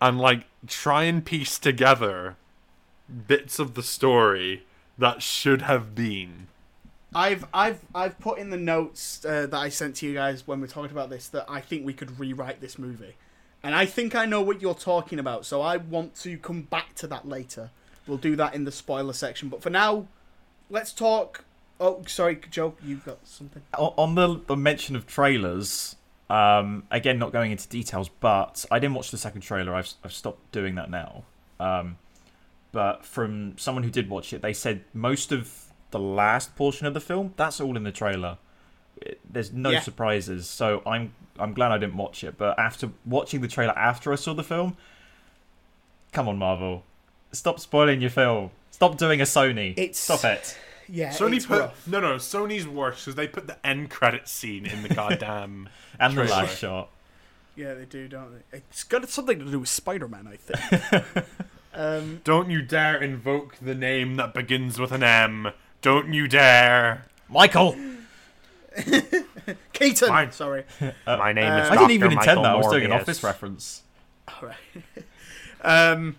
and like try and piece together bits of the story that should have been. I've I've I've put in the notes uh, that I sent to you guys when we talked about this that I think we could rewrite this movie, and I think I know what you're talking about. So I want to come back to that later. We'll do that in the spoiler section. But for now, let's talk. Oh, sorry, Joe, you've got something. On the, the mention of trailers, um, again, not going into details, but I didn't watch the second trailer. I've, I've stopped doing that now. Um, but from someone who did watch it, they said most of the last portion of the film, that's all in the trailer. It- there's no Yeah. surprises, so I'm I'm glad I didn't watch it. But after watching the trailer after I saw the film, come on, Marvel, stop spoiling your film. Stop doing a Sony. It's- Stop it. Yeah, Sony it's put rough. no, no. Sony's worse because they put the end credit scene in the goddamn. And the trailer. last shot. Yeah, they do, don't they? It's got something to do with Spider-Man, I think. um, Don't you dare invoke the name that begins with an M. Don't you dare. Michael! Keaton. Fine. Sorry. My name is. I didn't even Dr. intend Michael that. I was doing an office reference. All right. um,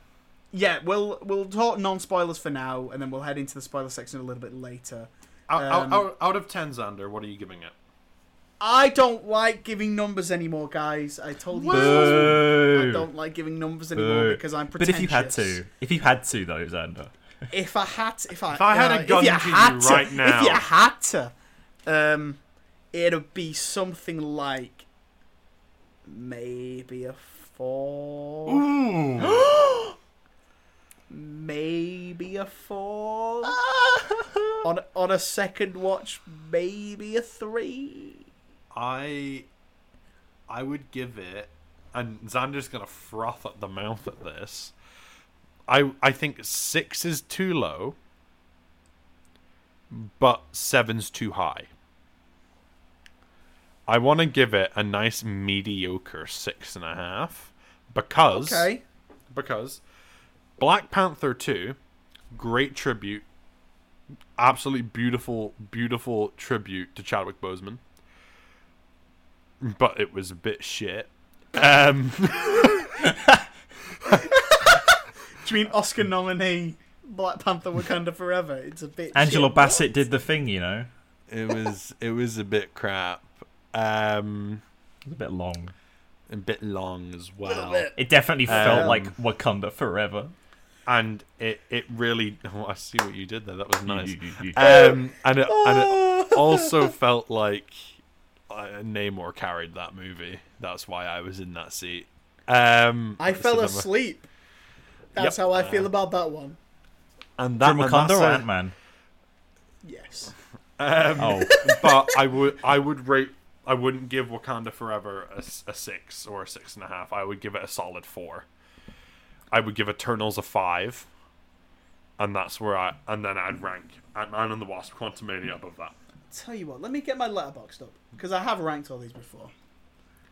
yeah, we'll we'll talk non-spoilers for now, and then we'll head into the spoiler section a little bit later. Out, out- Um, out, out of ten, Xander, what are you giving it? I don't like giving numbers anymore, guys. I told you. Boo. I don't like giving numbers anymore Boo. because I'm But pretentious. if you had to, if you had to though, Xander. if I had, to, if I, If I had a uh, gun if you to you had to, right now- if you had to, um, it'd be something like maybe a four, Ooh. maybe a four. on on a second watch, maybe a three. I, I would give it, and Xander's gonna froth at the mouth at this. I I think six is too low, but seven's too high. I want to give it a nice mediocre six and a half because Okay. because Black Panther 2, great tribute, absolutely beautiful, beautiful tribute to Chadwick Boseman. But it was a bit shit. Um, Do you mean Oscar nominee Black Panther Wakanda Forever? It's a bit. Angela shit. Bassett did the thing, you know. it was it was a bit crap. Um, It was a bit long. a bit long as well. It definitely felt Um, like Wakanda forever. And it, it really oh, I see what you did there. That was nice. Um, and it, and it also felt like uh, Namor carried that movie. That's why I was in that seat. Um, I fell then- asleep. That's Yep. how I feel about that one. And that, From Wakanda that's or Ant Man? Yes. Um, Oh, but I would I would rate I wouldn't give Wakanda Forever a, a six or a six and a half. I would give it a solid four. I would give Eternals a five, and that's where I and then I'd rank Ant Man and the Wasp: Quantumania above that. Tell you what, let me get my letterboxd up because I have ranked all these before.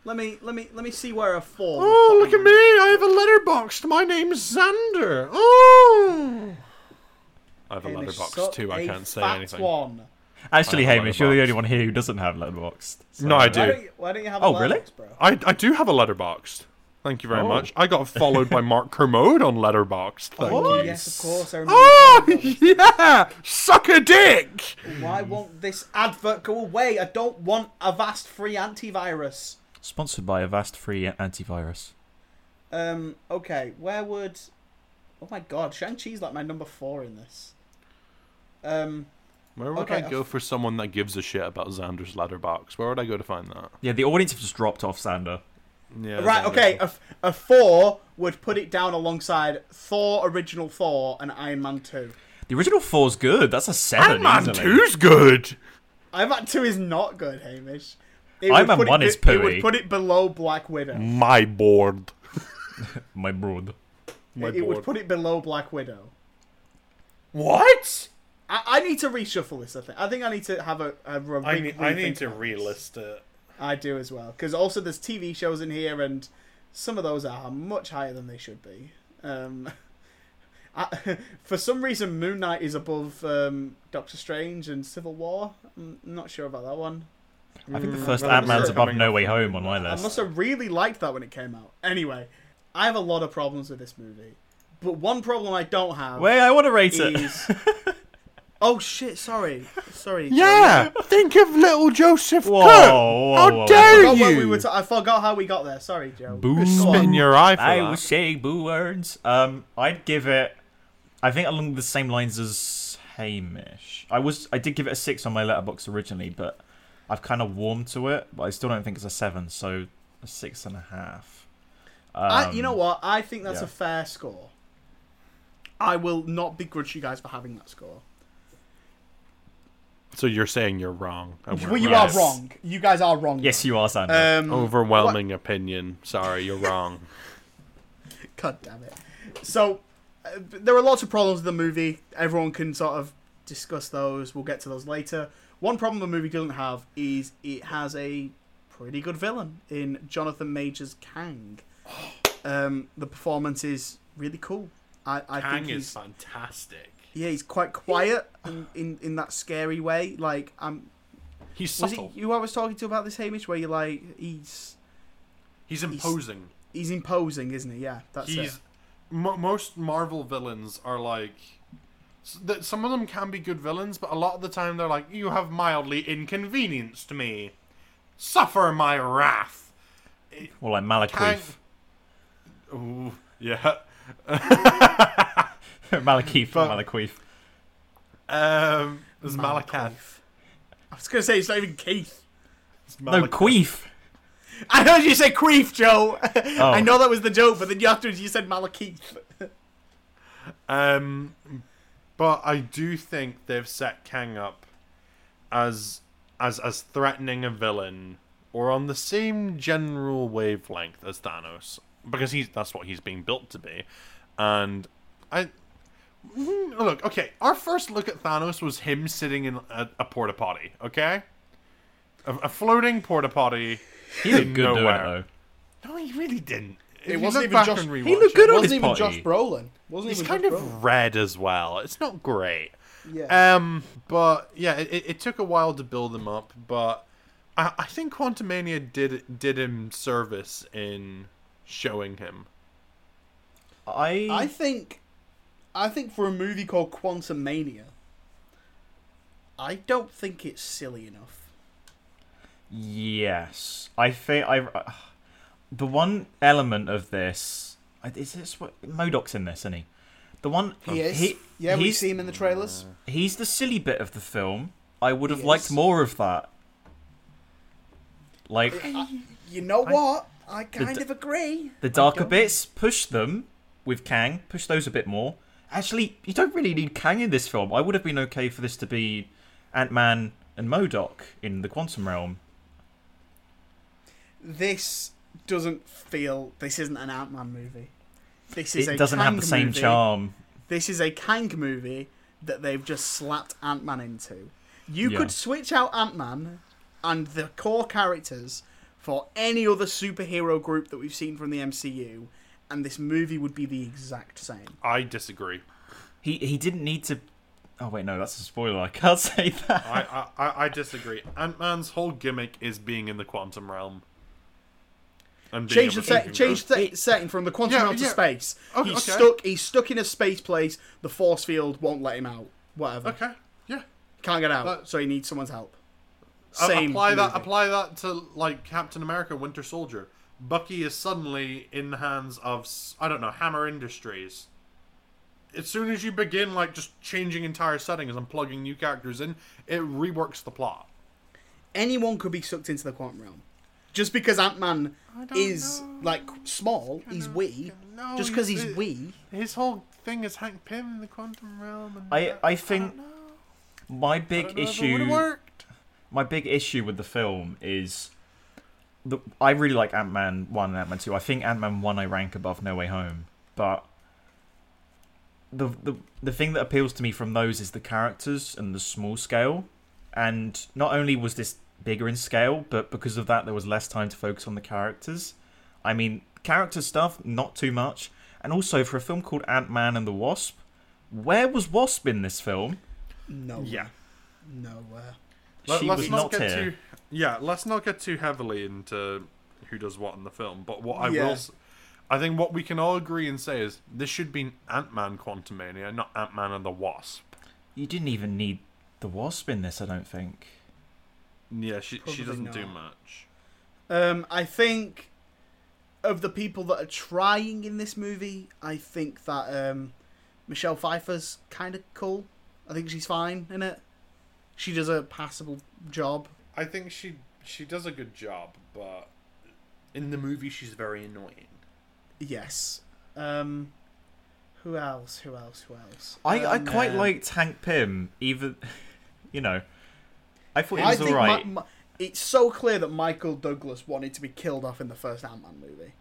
Let me let me let me see where a four. Oh, look at me! I have a letterboxd. My name's Xander. Oh, I have a Hamish, letterbox too. I a can't say anything. One. actually, I Hamish, you're the only one here who doesn't have Letterboxd. So- No, I Why do. don't you, why don't you have Oh, a really? letterboxd, bro? I, I do have a letterboxd. Thank you very Oh. much. I got followed by Mark Kermode on letterboxd. Thank oh you. yes, of course. I remember. Oh yeah, suck a dick. Why won't this advert go away? I don't want Avast free antivirus. Sponsored by Avast Free Antivirus. Um. Okay. Where would? Oh my God, Shang Chi's like my number four in this. Um. Where would Okay, I go for someone that gives a shit about Xander's letterbox? Where would I go to find that? Yeah, the audience have just dropped off Xander. Yeah. Right. Xander's- Okay. a four would put it down alongside Thor, original Thor, and Iron Man two. The original four's good. That's a seven. Iron Man easily. 2's good. Iron Man two is not good, Hamish. It Iron would Man put 1 be- is It would put it below Black Widow. My board. My broad. My it, it would put it below Black Widow. What? I, I need to reshuffle this. I think. I think I need to have a. a re- I need, I need to about relist it. I do as well, because also there's TV shows in here, and some of those are much higher than they should be. Um, I, for some reason, Moon Knight is above um, Doctor Strange and Civil War. I'm not sure about that one. I think the Mm, first well, Ant Man's above No. Way Home on my list. I must have really liked that when it came out. Anyway, I have a lot of problems with this movie, but one problem I don't have Wait, I want to rate it. is. oh shit! Sorry, sorry. Yeah, think of little Joseph Whoa, Cook. whoa, How whoa, I dare forgot, what we you? were ta- I forgot how we got there. Sorry, Joe. Boo. Go Spit in your eye for I that. was saying boo words. Um, I'd give it. I think along the same lines as Hamish. I was. I did give it a six on my letterbox originally, but I've kind of warmed to it. But I still don't think it's a seven, so a six and a half. I, you know Um, what? I think that's yeah. a fair score. I will not begrudge you guys for having that score. So you're saying you're wrong. Well, you right. are wrong. You guys are wrong. Yes, you are, Xander. Um, Overwhelming opinion. Sorry, you're wrong. God damn it. So, uh, there are lots of problems with the movie. Everyone can sort of discuss those. We'll get to those later. One problem the movie doesn't have is it has a pretty good villain in Jonathan Majors Kang. Um, the performance is really cool. I, I Kang think is fantastic. Yeah he's quite quiet in, in, in that scary way. Like I'm He's was subtle. it you I was talking to about this Hamish where you're like he's He's imposing. he's imposing, isn't he? Yeah, that's He's it. mo most Marvel villains are like that. Some of them can be good villains, but a lot of the time they're like, "You have mildly inconvenienced me. Suffer my wrath." Or like Malekith. Ooh, yeah. Malakith But- or Malakith. Um, there's Malakath. I was gonna say it's not even Keith. It's No, Malakath. Queef. I heard you say Queef, Joe. Oh. I know that was the joke, but then you afterwards you said Malakith. Um, but I do think they've set Kang up as as as threatening a villain or on the same general wavelength as Thanos because he's that's what he's being built to be, and I. Mm, Look, okay. Our first look at Thanos was him sitting in a, a porta potty. Okay, a, a floating porta potty. He looked good doing it though. No, he really didn't. It you wasn't even Josh. He rewatch looked it- good on wasn't his even potty. Josh Brolin. Wasn't He's even kind Josh of Brolin. red as well. It's not great. Yeah. Um, but yeah, it, it- it took a while to build him up, but I, I think Quantumania did did him service in showing him. I, I think, I think for a movie called Quantumania, I don't think it's silly enough. Yes, I think I. Uh, the one element of this is this what MODOK's in this, isn't he? The one He is. He, yeah, we he's, see him in the trailers. he's the silly bit of the film. I would have He liked is. more of that. Like You know I- what? I kind d- of agree. the darker bits, push them with Kang, push those a bit more. Actually, you don't really need Kang in this film. I would have been okay for this to be Ant Man and MODOK in the quantum realm. This doesn't feel. This isn't an Ant Man movie. This is It a doesn't have Kang the same movie. charm. This is a Kang movie that they've just slapped Ant Man into. You Yeah. could switch out Ant Man and the core characters for any other superhero group that we've seen from the MCU, and this movie would be the exact same. I disagree. He he didn't need to. Oh wait, no, that's a spoiler. I can't say that. I I, I, I disagree. Ant Man's whole gimmick is being in the quantum realm. And being Change the able set, change the setting from the quantum Yeah, realm to yeah. space. Okay, he's okay. stuck. He's stuck in a space place. The force field won't let him out. Whatever. Okay, yeah. Can't get out, That- so he needs someone's help. A- Same. apply that. Apply that to like Captain America: Winter Soldier. Bucky is suddenly in the hands of I don't know Hammer Industries. As soon as you begin like just changing entire settings and plugging new characters in, it reworks the plot. anyone could be sucked into the quantum realm. Just because Ant Man is know. like small, he's wee. No, Just because he's- he's wee. His whole thing is Hank Pym in the quantum realm. And I I think don't know. my I big don't know if it issue worked. my big issue with the film is the I really like Ant Man one and Ant Man two. I think Ant Man one I rank above No Way Home, but the the the thing that appeals to me from those is the characters and the small scale. And not only was this bigger in scale, but because of that there was less time to focus on the characters. I mean, character stuff not too much, and also for a film called Ant Man and the Wasp, where was Wasp in this film? No. Yeah. Nowhere. Let, She us was not, not get here. too yeah. Let's not get too heavily into who does what in the film. But what I Yeah. will, s- I think what we can all agree and say is this should be Ant Man Quantumania, not Ant Man and the Wasp. You didn't even need the Wasp in this, I don't think. Yeah, she Probably she doesn't do much. Um, I think of the people that are trying in this movie, I think that um, Michelle Pfeiffer's kind of cool. I think she's fine in it. She does a passable job. I think she she does a good job, but in the movie she's very annoying. Yes. Um, who else? Who else? Who else? I, I Um, quite uh, liked Hank Pym, even, you know, I thought he was think alright. Mi- Mi- it's so clear that Michael Douglas wanted to be killed off in the first Ant Man movie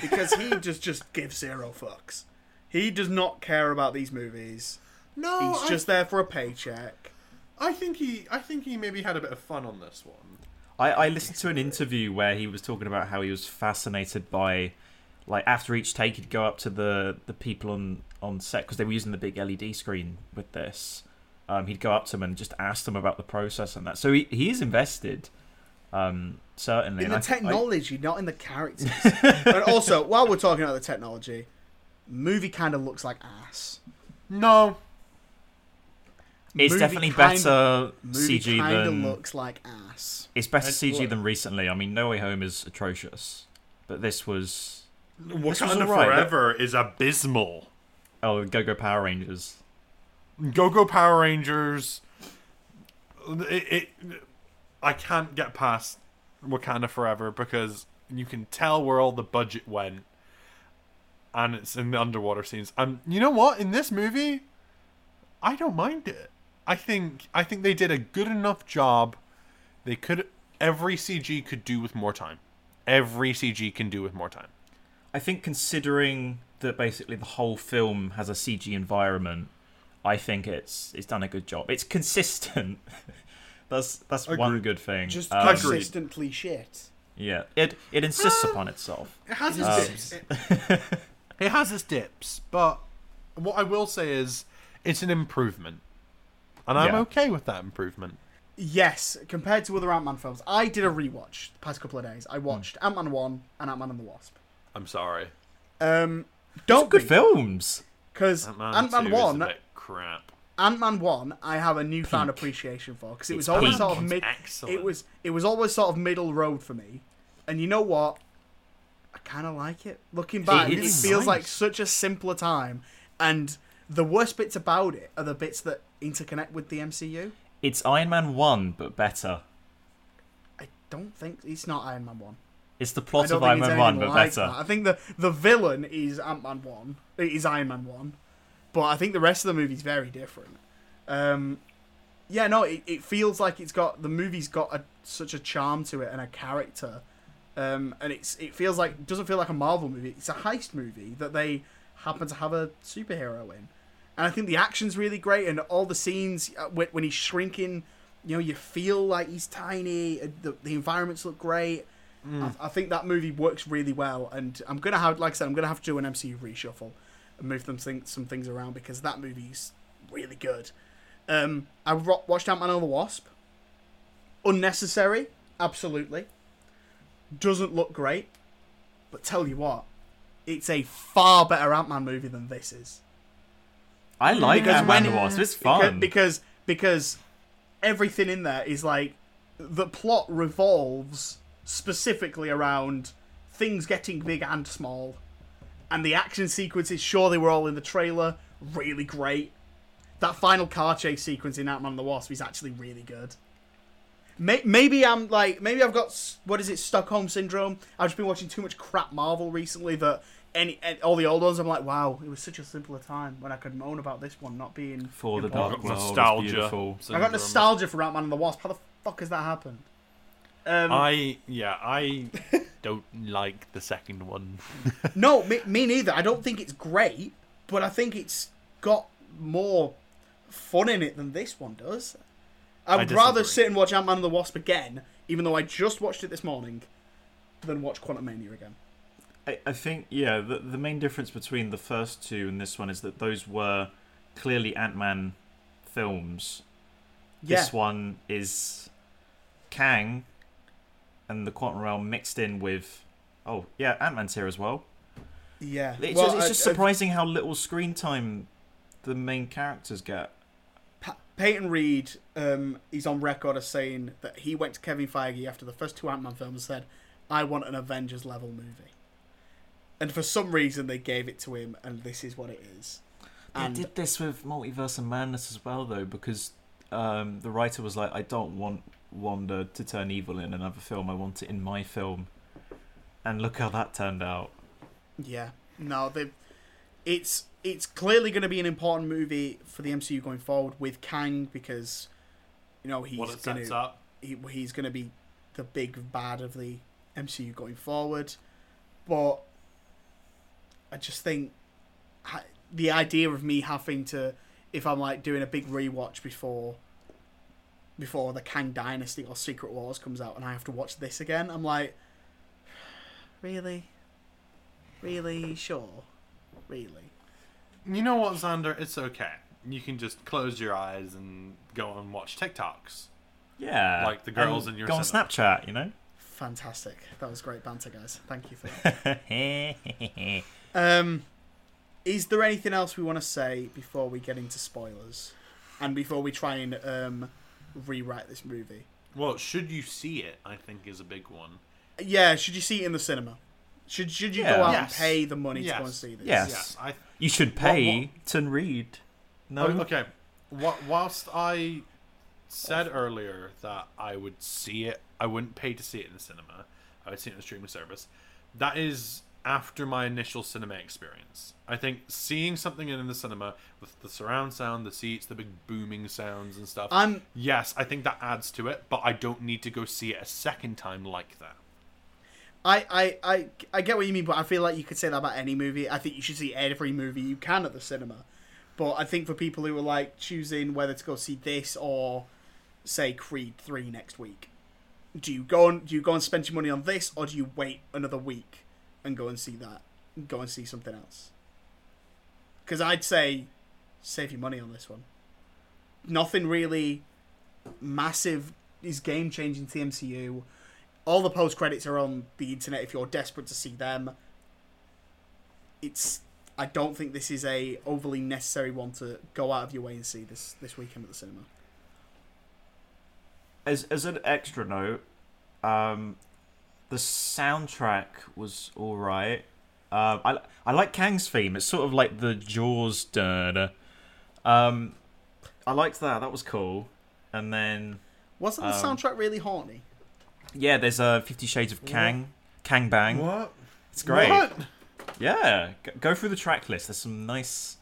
because he just just gives zero fucks. He does not care about these movies. No, He's I, just there for a paycheck. I think he, I think he maybe had a bit of fun on this one. I, I listened to an interview where he was talking about how he was fascinated by, like, after each take, he'd go up to the, the people on, on set because they were using the big LED screen with this. Um, he'd go up to them and just ask them about the process and that. So he, he is invested, um, certainly. In the I- I- technology, not in the characters. and also, while we're talking about the technology, movie kind of looks like ass. No, it's Movie definitely kinda- better Movie CG kind of than looks like ass. it's better I- CG look- than recently. I mean, No Way Home is atrocious, but this was Wakanda alright, but- Forever is abysmal. oh Go Go Power Rangers. Go Go Power Rangers. It, it, I can't get past Wakanda Forever because you can tell where all the budget went, and it's in the underwater scenes. And you know what? In this movie, I don't mind it. I think I think they did a good enough job. They could every CG could do with more time. Every CG can do with more time. I think considering that basically the whole film has a CG environment, I think it's it's done a good job. It's consistent. that's that's one good thing. Just Um, consistently shit. yeah, it it insists upon itself. It has its Um, dips. It, it has its dips, but what I will say is it's an improvement, and I'm Yeah. okay with that improvement. Yes, compared to other Ant Man films, I did a rewatch the past couple of days. Hmm. I watched Ant Man one and Ant Man and the Wasp. I'm sorry. Um, don't Good films. because Ant-Man Ant Man 2 is a one, bit crap. Ant Man one, I have a newfound Peak. appreciation for because it was It's always peak. sort of It's mid. It was it was always sort of middle road for me, and you know what? I kind of like it. Looking back, it feels like such a simpler time, and the worst bits about it are the bits that interconnect with the MCU. It's Iron Man one, but better. I don't think it's not Iron Man one. It's the plot of Iron Man one, but like better. that. I think the the villain is Ant Man one. It is Iron Man one, but I think the rest of the movie's very different. Um, yeah, no, it, it feels like it's got the movie's got a, such a charm to it and a character, um, and it's it feels like doesn't feel like a Marvel movie. It's a heist movie that they happen to have a superhero in, and I think the action's really great and all the scenes uh, when, he's shrinking, you know, you feel like he's tiny. uh, The the environments look great. I, I think that movie works really well, and I'm gonna have, like I said, I'm gonna have to do an MCU reshuffle and move them thing, some things around because that movie's really good. Um, I ro- watched Ant Man and the Wasp. Unnecessary, absolutely. Doesn't look great, but tell you what, it's a far better Ant Man movie than this is. I like Because Ant Man when- the Wasp. It's fun. because because everything in there is like the plot revolves specifically around things getting big and small. And the action sequences sure they were all in the trailer. Really great. That final car chase sequence in Ant-Man and the Wasp is actually really good. Maybe I'm like maybe I've got what is it Stockholm syndrome? I've just been watching too much crap Marvel recently that any, any all the old ones I'm like wow it was such a simpler time when I could moan about this one not being For the important. Dark World, nostalgia. I got nostalgia for Ant-Man and the Wasp. How the fuck has that happened? Um, I yeah I don't like the second one. no, me, me neither. I don't think it's great, but I think it's got more fun in it than this one does. I would rather sit and watch Ant-Man and the Wasp again, even though I just watched it this morning, than watch Quantumania again. I, I think yeah, the the main difference between the first two and this one is that those were clearly Ant Man films. Yeah, This one is Kang and the Quantum Realm mixed in with oh yeah, Ant Man's here as well. yeah. It's Well, just, it's I- just I- surprising how little screen time the main characters get. Pa- Peyton Reed, um, he's on record as saying that he went to Kevin Feige after the first two Ant Man films and said, I want an Avengers level movie. And for some reason, they gave it to him, and this is what it is. And they did this with Multiverse and Madness as well, though, because um, the writer was like, "I don't want Wanda to turn evil in another film. I want it in my film." And look how that turned out. yeah, no, they, it's it's clearly going to be an important movie for the MCU going forward with Kang because, you know, he's gonna, he, he's going to be the big bad of the MCU going forward. But I just think the idea of me having to if I'm like doing a big rewatch before before the Kang Dynasty or Secret Wars comes out and I have to watch this again, I'm like really? Really sure? Really? You know what, Xander? It's okay. You can just close your eyes and go and watch TikToks. Yeah, Like the girls and in your go on. Snapchat, you know. Fantastic. That was great banter, guys. Thank you for that. Um, is there anything else we want to say before we get into spoilers, and before we try and um, rewrite this movie? Well, should you see it? I think is a big one. Yeah, should you see it in the cinema? Should should you Yeah. go out Yes. and pay the money to go and see this? Yes. Yes, I. you should pay to read. No, Oh, okay. Wha- whilst I said earlier that I would see it, I wouldn't pay to see it in the cinema. I would see it in the streaming service. That is after my initial cinema experience. I think seeing something in the cinema with the surround sound, the seats, the big booming sounds and stuff. I'm yes, I think that adds to it, but I don't need to go see it a second time like that. I, I, I, I get what you mean, but I feel like you could say that about any movie. I think you should see every movie you can at the cinema. But I think for people who are like choosing whether to go see this or say Creed three next week, do you go and do you go and spend your money on this or do you wait another week and go and see that? Go and see something else. Because I'd say save your money on this one. Nothing really massive is game changing to the MCU. All the post credits are on the internet if you're desperate to see them. It's I don't think this is a overly necessary one to go out of your way and see this this weekend at the cinema. as as an extra note, um, the soundtrack was all right. Um, I I like Kang's theme. It's sort of like the Jaws. Da, da. Um, I liked that. That was cool. And then Wasn't the Um, soundtrack really horny? yeah, there's uh, Fifty Shades of Kang. Kang Bang. What? It's great. What? Yeah, go through the track list. There's some nice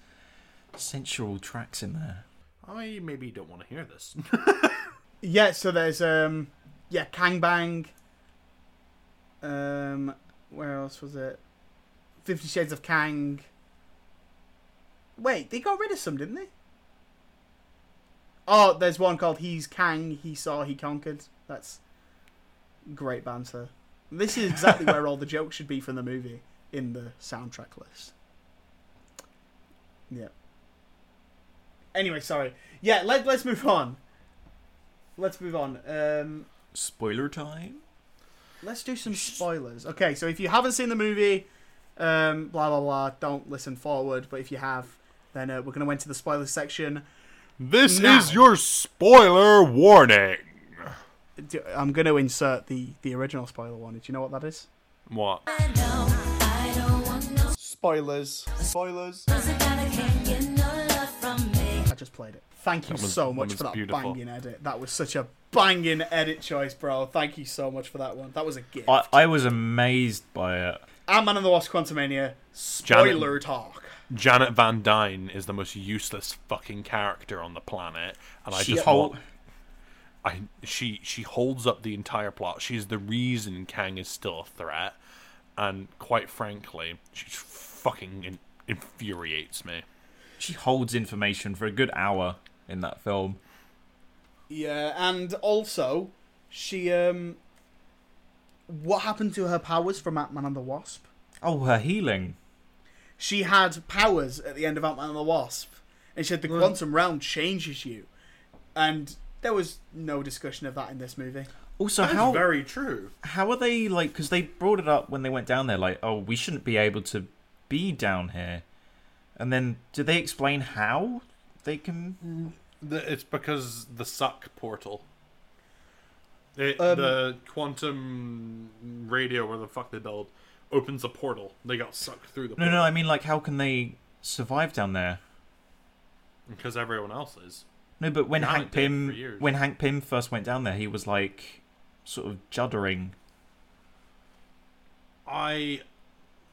sensual tracks in there. I maybe don't want to hear this. Yeah, so there's um yeah, Kang Bang. Um where else was it? Fifty Shades of Kang. Wait, they got rid of some, didn't they? Oh, there's one called He's Kang, He Saw, He Conquered. That's great banter. This is exactly where all the jokes should be from the movie in the soundtrack list. Yeah. Anyway, sorry. Yeah, let, let's move on. Let's move on. Um, Spoiler time. Let's do some spoilers. Okay, so if you haven't seen the movie, um, blah blah blah, don't listen forward. But if you have, then uh, we're gonna went to the spoilers section. this Now. is your spoiler warning. I'm gonna insert the the original spoiler one. Do you know what that is? What? Spoilers. Spoilers. I just played it. Thank you was- so much was for that beautiful. banging edit. That was such a banging edit choice, bro. Thank you so much for that one. That was a gift. I, I was amazed by it. Ant-Man and the Wasp: Quantumania. Spoiler talk. Janet Van Dyne is the most useless fucking character on the planet, and I She just hol- want. I she she holds up the entire plot. She's the reason Kang is still a threat, and quite frankly, she fucking in, infuriates me. She holds information for a good hour in that film. Yeah, and also, she um, what happened to her powers from Ant Man and the Wasp? Oh, her healing. She had powers at the end of Ant Man and the Wasp, and she said the quantum realm changes you, and there was no discussion of that in this movie. Also, That's how very true. how are they like? Because they brought it up when they went down there, like, oh, we shouldn't be able to be down here. And then, do they explain how they can? It's because the suck portal. It, Um, the quantum radio, where the fuck they build, opens a portal. They got sucked through the No, portal. no. I mean, like, how can they survive down there? Because everyone else is. No, but when Yeah, Hank it did for Pym when Hank Pym first went down there, he was like sort of juddering. I,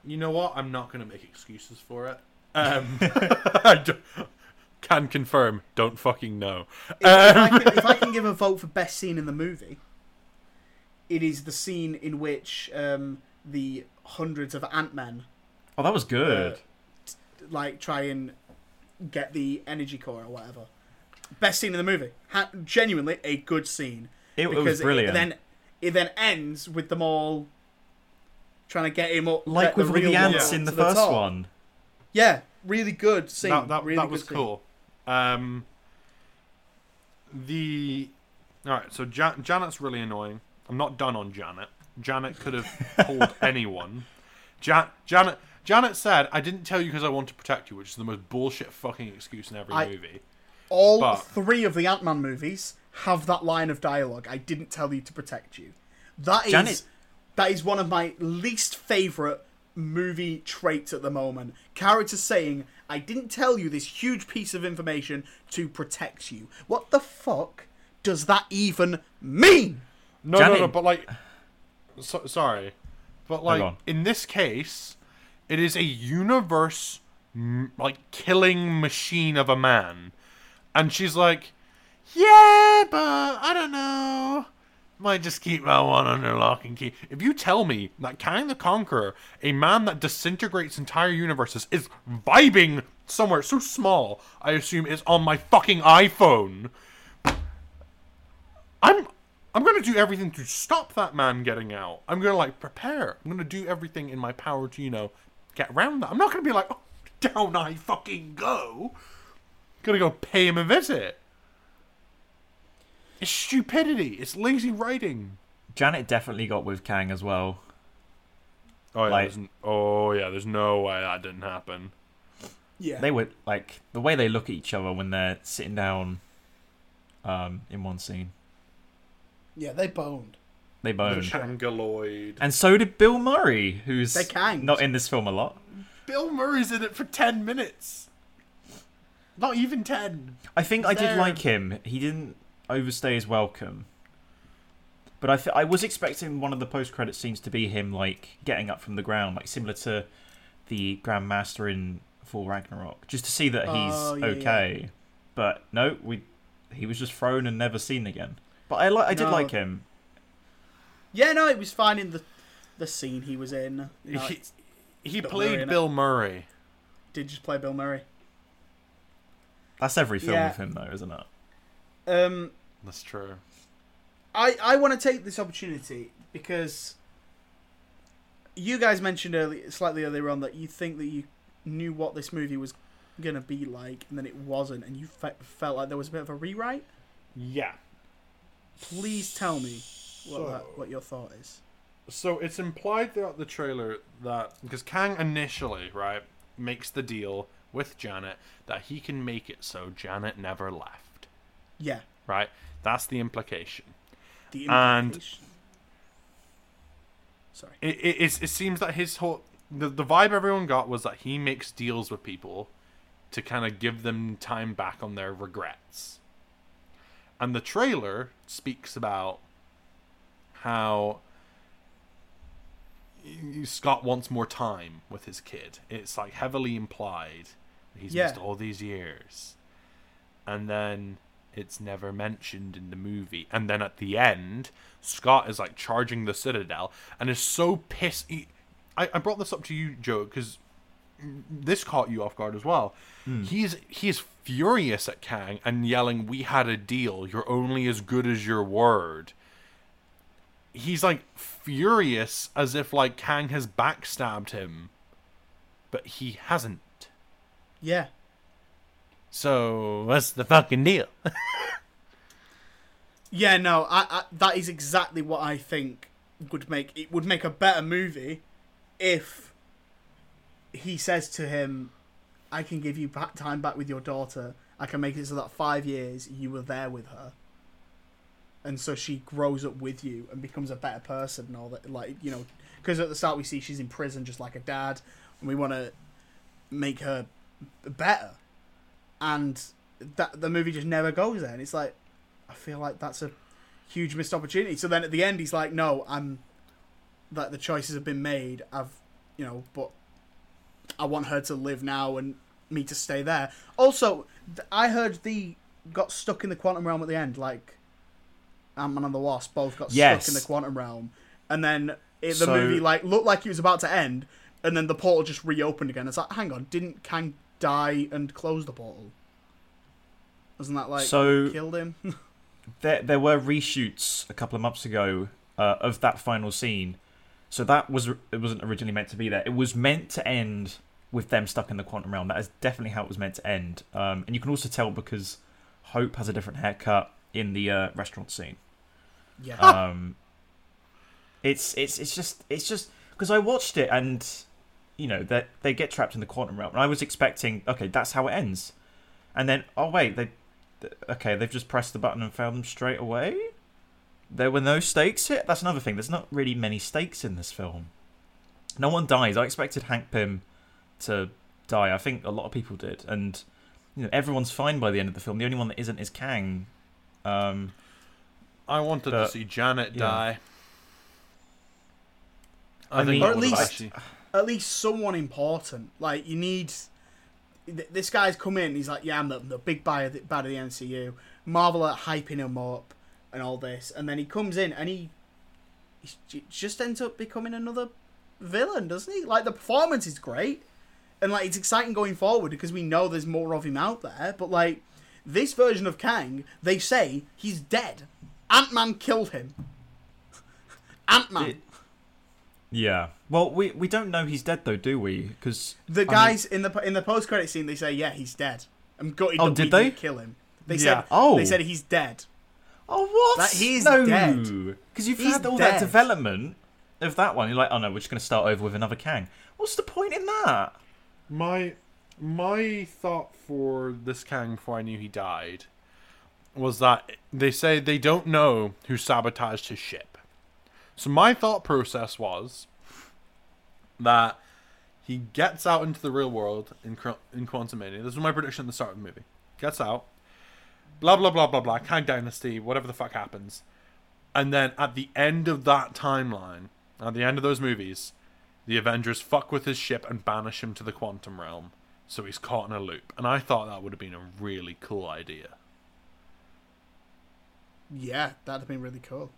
you know what? I'm not going to make excuses for it. Um, I don't- can confirm. Don't fucking know. If, if, I can, if I can give a vote for best scene in the movie, it is the scene in which um, the hundreds of Ant Men Oh, that was good. like try and get the energy core or whatever. Best scene in the movie. Ha- genuinely a good scene. It, it was brilliant. then it then ends with them all trying to get him up, like with the the ants in to the first top. one. Yeah, really good scene. that, that, really that was scene. cool. Um, the all right, so Jan- Janet's really annoying. I'm not done on Janet. Janet could have pulled anyone. Ja- Janet Janet said, "I didn't tell you because I want to protect you," which is the most bullshit fucking excuse in every I- movie. All But- three of the Ant Man movies have that line of dialogue. I didn't tell you to protect you. That is Janet- that is one of my least favorite movie traits at the moment. Characters saying, "I didn't tell you this huge piece of information to protect you." What the fuck does that even mean? No, no, no, but like, so, sorry, but like in this case, it is a universe like killing machine of a man, and she's like, yeah, but I don't know. Might just keep that one under lock and key. If you tell me that Kang the Conqueror, a man that disintegrates entire universes, is vibing somewhere so small, I assume is on my fucking iPhone. I'm I'm gonna do everything to stop that man getting out. I'm gonna like prepare. I'm gonna do everything in my power to, you know, get around that. I'm not gonna be like, oh, down I fucking go. Gonna go pay him a visit. It's stupidity. It's lazy writing. Janet definitely got with Kang as well. Oh yeah, Like- there's n- oh yeah, there's no way that didn't happen. Yeah, They were like the way they look at each other when they're sitting down um, in one scene. yeah, they boned. They boned. Changaloid. And so did Bill Murray, who's They canged. not in this film a lot. Bill Murray's in it for ten minutes. Not even ten. I think I He's did there. like him. He didn't overstay his welcome. But I, th- I was expecting one of the post-credit scenes to be him like getting up from the ground, like similar to the Grand Master in Thor Ragnarok, just to see that oh, he's Oh, yeah, okay. But no, we he was just thrown and never seen again. But I li- I did No. like him. Yeah, no, it was fine in the the scene he was in. You know, he he Bill played Murray. Bill Murray. did just play Bill Murray. That's every film Yeah. with him, though, isn't it? Um, That's true. I I want to take this opportunity because you guys mentioned early, slightly earlier on, that you think that you knew what this movie was gonna be like, and then it wasn't, and you fe- felt like there was a bit of a rewrite. Yeah. Please tell me what So- that, what your thought is. So it's implied throughout the trailer that because Kang initially, right, makes the deal with Janet that he can make it so Janet never left. Yeah, Right? That's the implication. the And- implication. Sorry. It, it, it seems that his whole the, the vibe everyone got was that he makes deals with people to kind of give them time back on their regrets. And the trailer speaks about how Scott wants more time with his kid. It's like heavily implied he's Yeah. missed all these years. And then it's never mentioned in the movie. And then at the end, Scott is like charging the Citadel and is so pissed. He, I, I brought this up to you, Joe, because this caught you off guard as well. Hmm. He's he's furious at Kang and yelling, "We had a deal. You're only as good as your word." He's like furious as if like Kang has backstabbed him, but he hasn't. Yeah. So what's the fucking deal? Yeah, no, I, I that is exactly what I think would make it would make a better movie if he says to him, "I can give you time back with your daughter. I can make it so that five years you were there with her, and so she grows up with you and becomes a better person and all that. Like you know, because at the start we see she's in prison just like a dad, and we want to make her better, and that the movie just never goes there. And it's like, I feel like that's a huge missed opportunity. So then at the end, he's like, "No, I'm that the choices have been made. I've, you know, but I want her to live now and me to stay there." Also, I heard the got stuck in the quantum realm at the end, like Ant Man and the Wasp both got Yes. stuck in the quantum realm, and then it, the So- movie like looked like it was about to end, and then the portal just reopened again. It's like, hang on, didn't Kang die and close the portal? Wasn't that like So- killed him? there there were reshoots a couple of months ago uh, of that final scene. So that was it wasn't originally meant to be there. It was meant to end with them stuck in the quantum realm. That is definitely how it was meant to end. Um, and you can also tell because Hope has a different haircut in the uh, restaurant scene. yeah. Um, it's it's it's just it's just because I watched it and you know that they get trapped in the quantum realm and I was expecting okay that's how it ends, and then oh wait they okay they've just pressed the button and found them straight away. There were no stakes here. That's another thing. There's not really many stakes in this film. No one dies. I expected Hank Pym to die. I think a lot of people did, and you know everyone's fine by the end of the film. The only one that isn't is Kang. Um, I wanted But- to see Janet yeah. die. I think mean- Or at least- actually- At least someone important. Like you need. This guy's come in. He's like, yeah, I'm the, the big of the, bad of the MCU. Marvel are hyping him up and all this, and then he comes in and he, he just ends up becoming another villain, doesn't he? Like the performance is great, and like it's exciting going forward because we know there's more of him out there. But like this version of Kang, they say he's dead. Ant Man killed him. Ant Man. It- Yeah. Well, we we don't know he's dead though, do we? Because The guys in the in the post credit scene, they say, "Yeah, he's dead." I'm gutted. Oh, did they? kill him? They Yeah. said. Oh. they said he's dead. oh what? That he's no. dead. Because you've He's had all dead. that development of that one. You're like, oh no, we're just gonna start over with another Kang. What's the point in that? My my thought for this Kang before I knew he died was that they say they don't know who sabotaged his ship. So my thought process was that he gets out into the real world in in Quantumania. This was my prediction at the start of the movie. Gets out, blah blah blah blah blah. Kang Dynasty, whatever the fuck happens, and then at the end of that timeline, at the end of those movies, the Avengers fuck with his ship and banish him to the quantum realm, so he's caught in a loop. And I thought that would have been a really cool idea. Yeah, that'd have been really cool.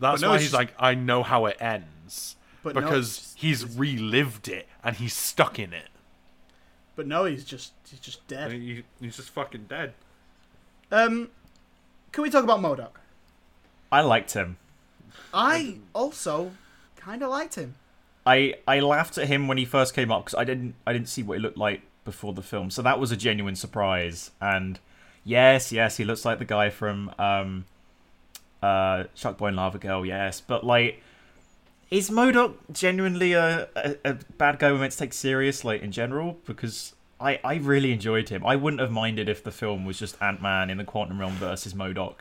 That's But no, why it's he's just- like, I know how it ends. But because it's just- he's it's- relived it and he's stuck in it. But no, he's just he's just dead. He- he's just fucking dead. Um, can we talk about MODOK? I liked him. I also kind of liked him. I I laughed at him when he first came up because I didn't I didn't see what he looked like before the film, so that was a genuine surprise. And yes, yes, he looks like the guy from um, uh, Shark Boy and Lava Girl. Yes, but like, is MODOK genuinely a, a, a bad guy we're meant to take seriously in general? Because I I really enjoyed him. I wouldn't have minded if the film was just Ant Man in the quantum realm versus MODOK.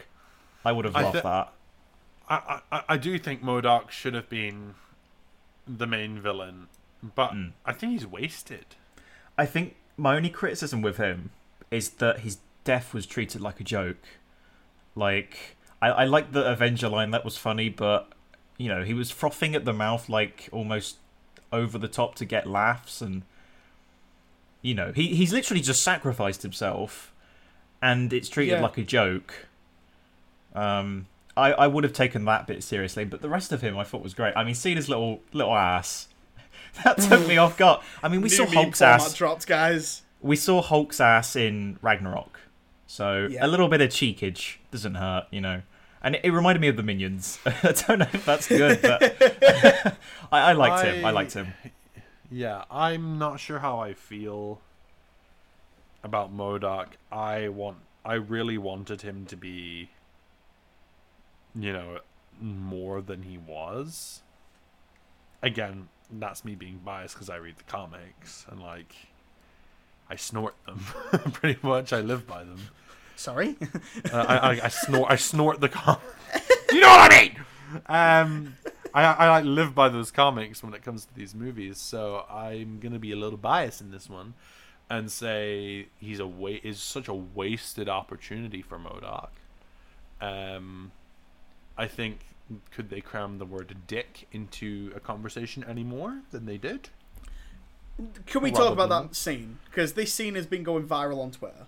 I would have loved thi- that. I, I, I do think MODOK should have been the main villain, but Mm. I think he's wasted. I think my only criticism with him is that his death was treated like a joke. Like, I, I like the Avenger line, that was funny, but, you know, he was frothing at the mouth, like, almost over the top to get laughs, and, you know, he, he's literally just sacrificed himself, and it's treated Yeah. like a joke. Um, I, I would have taken that bit seriously, but the rest of him I thought was great. I mean, seeing his little little ass, that took me off guard. I mean, we New saw Hulk's ass dropped, guys. we saw Hulk's ass in Ragnarok, so Yeah. a little bit of cheekage doesn't hurt, you know. And it, it reminded me of the Minions. I don't know if that's good, but I, I liked him. I I- liked him. Yeah, I'm not sure how I feel about MODOK. I want I really wanted him to be you know, more than he was. Again, that's me being biased because I read the comics and like I snort them pretty much. I live by them. Sorry. Uh, I, I, I snort I snort the comics. you know what I mean? Um, I, I like live by those comics when it comes to these movies, so I'm gonna be a little biased in this one, and say he's a wa- is such a wasted opportunity for MODOK. Um, I think could they cram the word dick into a conversation any more than they did? Can we talk about Probably. that scene? Because this scene has been going viral on Twitter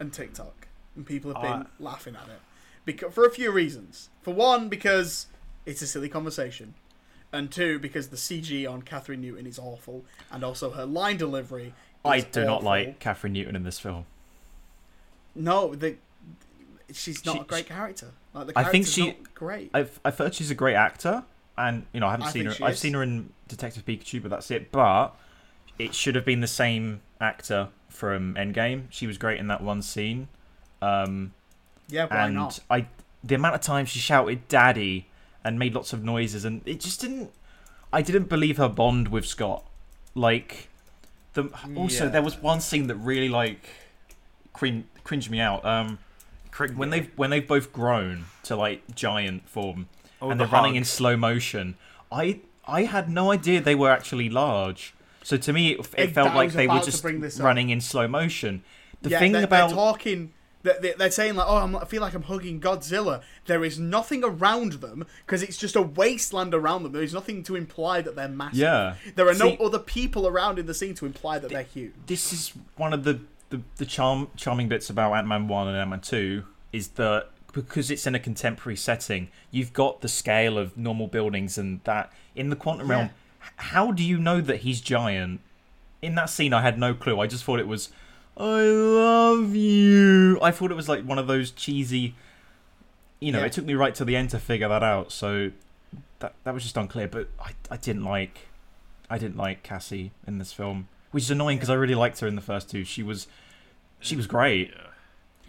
and TikTok, and people have been Uh, laughing at it because for a few reasons. For one, because it's a silly conversation, and two, because the CG on Kathryn Newton is awful, and also her line delivery I do not like Kathryn Newton in this film. No, the she's not She- a great character. Like the I think character's she- great. I've I've heard she's a great actor, and you know I haven't I seen her. I've is. seen her in Detective Pikachu, but that's it. But it should have been the same actor from Endgame. She was great in that one scene. Um, yeah, why and not? I the amount of times she shouted "Daddy" and made lots of noises, and it just didn't. I didn't believe her bond with Scott. Like the also Yeah. there was one scene that really like cring- cringed me out. Um, when they've when they've both grown to like giant form Oh, and the they're running in slow motion, I I had no idea they were actually large. So to me, it, it felt like they were just running in slow motion. The yeah, thing they're, about they're talking. They're, they're- saying like, "Oh, I'm, I feel like I'm hugging Godzilla." There is nothing around them because it's just a wasteland around them. There is nothing to imply that they're massive. Yeah. There are See- no other people around in the scene to imply that they're huge. this is one of the the, the charm charming bits about Ant Man one and Ant Man two is that because it's in a contemporary setting, you've got the scale of normal buildings and that in the quantum realm. Yeah. h- How do you know that he's giant? In that scene, I had no clue. I just thought it was, "I love you." I thought it was like one of those cheesy. You know, Yeah. it took me right to the end to figure that out. So that that was just unclear. But I I didn't like, I didn't like Cassie in this film, which is annoying because I really liked her in the first two. She was, she was great.